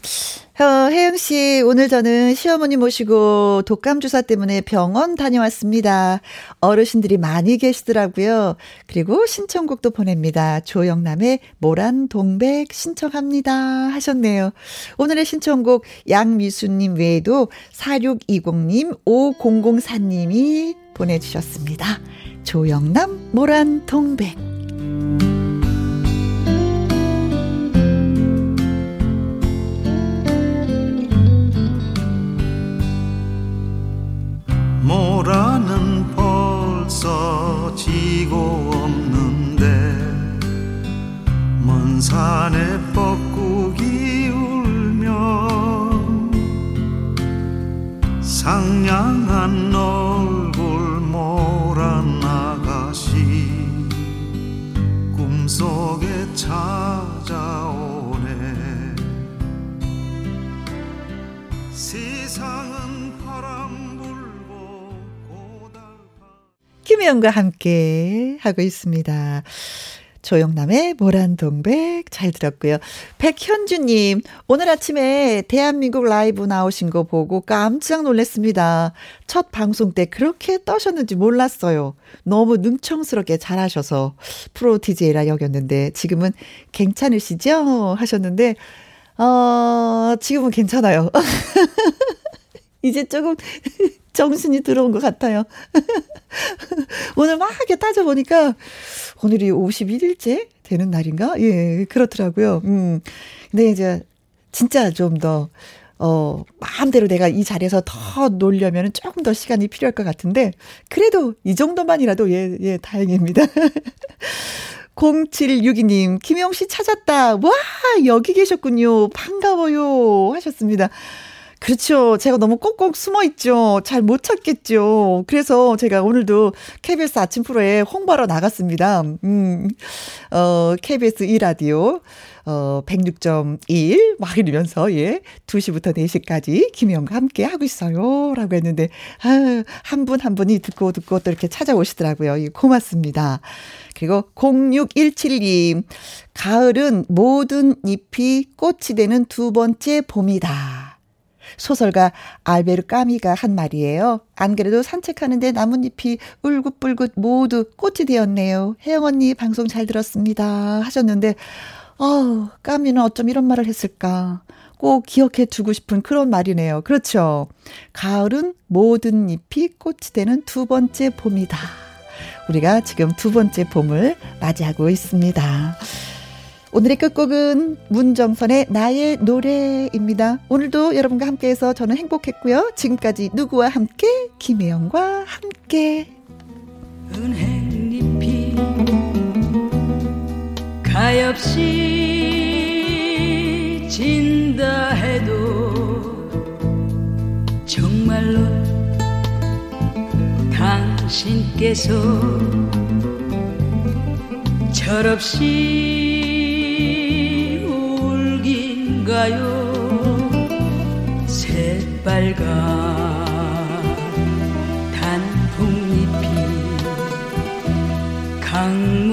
Speaker 1: 어, 혜영 씨, 오늘 저는 시어머니 모시고 독감 주사 때문에 병원 다녀왔습니다. 어르신들이 많이 계시더라고요. 그리고 신청곡도 보냅니다. 조영남의 모란 동백 신청합니다. 하셨네요. 오늘의 신청곡 양미수님 외에도 4620님, 5004님이 보내주셨습니다. 조영남 모란 동백.
Speaker 15: 모라는 벌써 지고 없는데 먼 산에 뻐꾸기 울며 상냥한 얼굴 모란 아가씨 꿈속에 찾아오네. 세상은 바람
Speaker 1: 김혜영과 함께 하고 있습니다. 조영남의 모란동백 잘 들었고요. 백현주님, 오늘 아침에 대한민국 라이브 나오신 거 보고 깜짝 놀랐습니다. 첫 방송 때 그렇게 떠셨는지 몰랐어요. 너무 능청스럽게 잘하셔서 프로 DJ라 여겼는데 지금은 괜찮으시죠? 하셨는데, 어, 지금은 괜찮아요. (laughs) 이제 조금 정신이 들어온 것 같아요. (laughs) 오늘 막 이렇게 따져보니까 오늘이 51일째 되는 날인가? 예, 그렇더라고요. 음. 근데 이제 진짜 좀 더, 어, 마음대로 내가 이 자리에서 더 놀려면 조금 더 시간이 필요할 것 같은데, 그래도 이 정도만이라도 예, 예, 다행입니다. 0762님, 김영 씨 찾았다. 와, 여기 계셨군요. 반가워요. 하셨습니다. 그렇죠. 제가 너무 꼭꼭 숨어 있죠. 잘 못 찾겠죠. 그래서 제가 오늘도 KBS 아침 프로에 홍보하러 나갔습니다. 음, 어, KBS 2라디오, 어, 106.1, 막 이러면서, 예, 2시부터 4시까지 김희영과 함께 하고 있어요. 라고 했는데, 아, 한분 한 분이 듣고 듣고 또 이렇게 찾아오시더라고요. 예, 고맙습니다. 그리고 0617님, 가을은 모든 잎이 꽃이 되는 두 번째 봄이다. 소설가 알베르 까미가 한 말이에요. 안 그래도 산책하는데 나뭇잎이 울긋불긋 모두 꽃이 되었네요. 혜영 언니 방송 잘 들었습니다. 하셨는데, 어, 까미는 어쩜 이런 말을 했을까. 꼭 기억해 두고 싶은 그런 말이네요. 그렇죠. 가을은 모든 잎이 꽃이 되는 두 번째 봄이다. 우리가 지금 두 번째 봄을 맞이하고 있습니다. 오늘의 끝곡은 문정선의 나의 노래입니다. 오늘도 여러분과 함께해서 저는 행복했고요. 지금까지 누구와 함께? 김혜영과 함께.
Speaker 7: 은행잎이 가엾이 진다 해도 정말로 당
Speaker 5: 당신께서 철없이 누가요? 새빨간 단풍잎이 강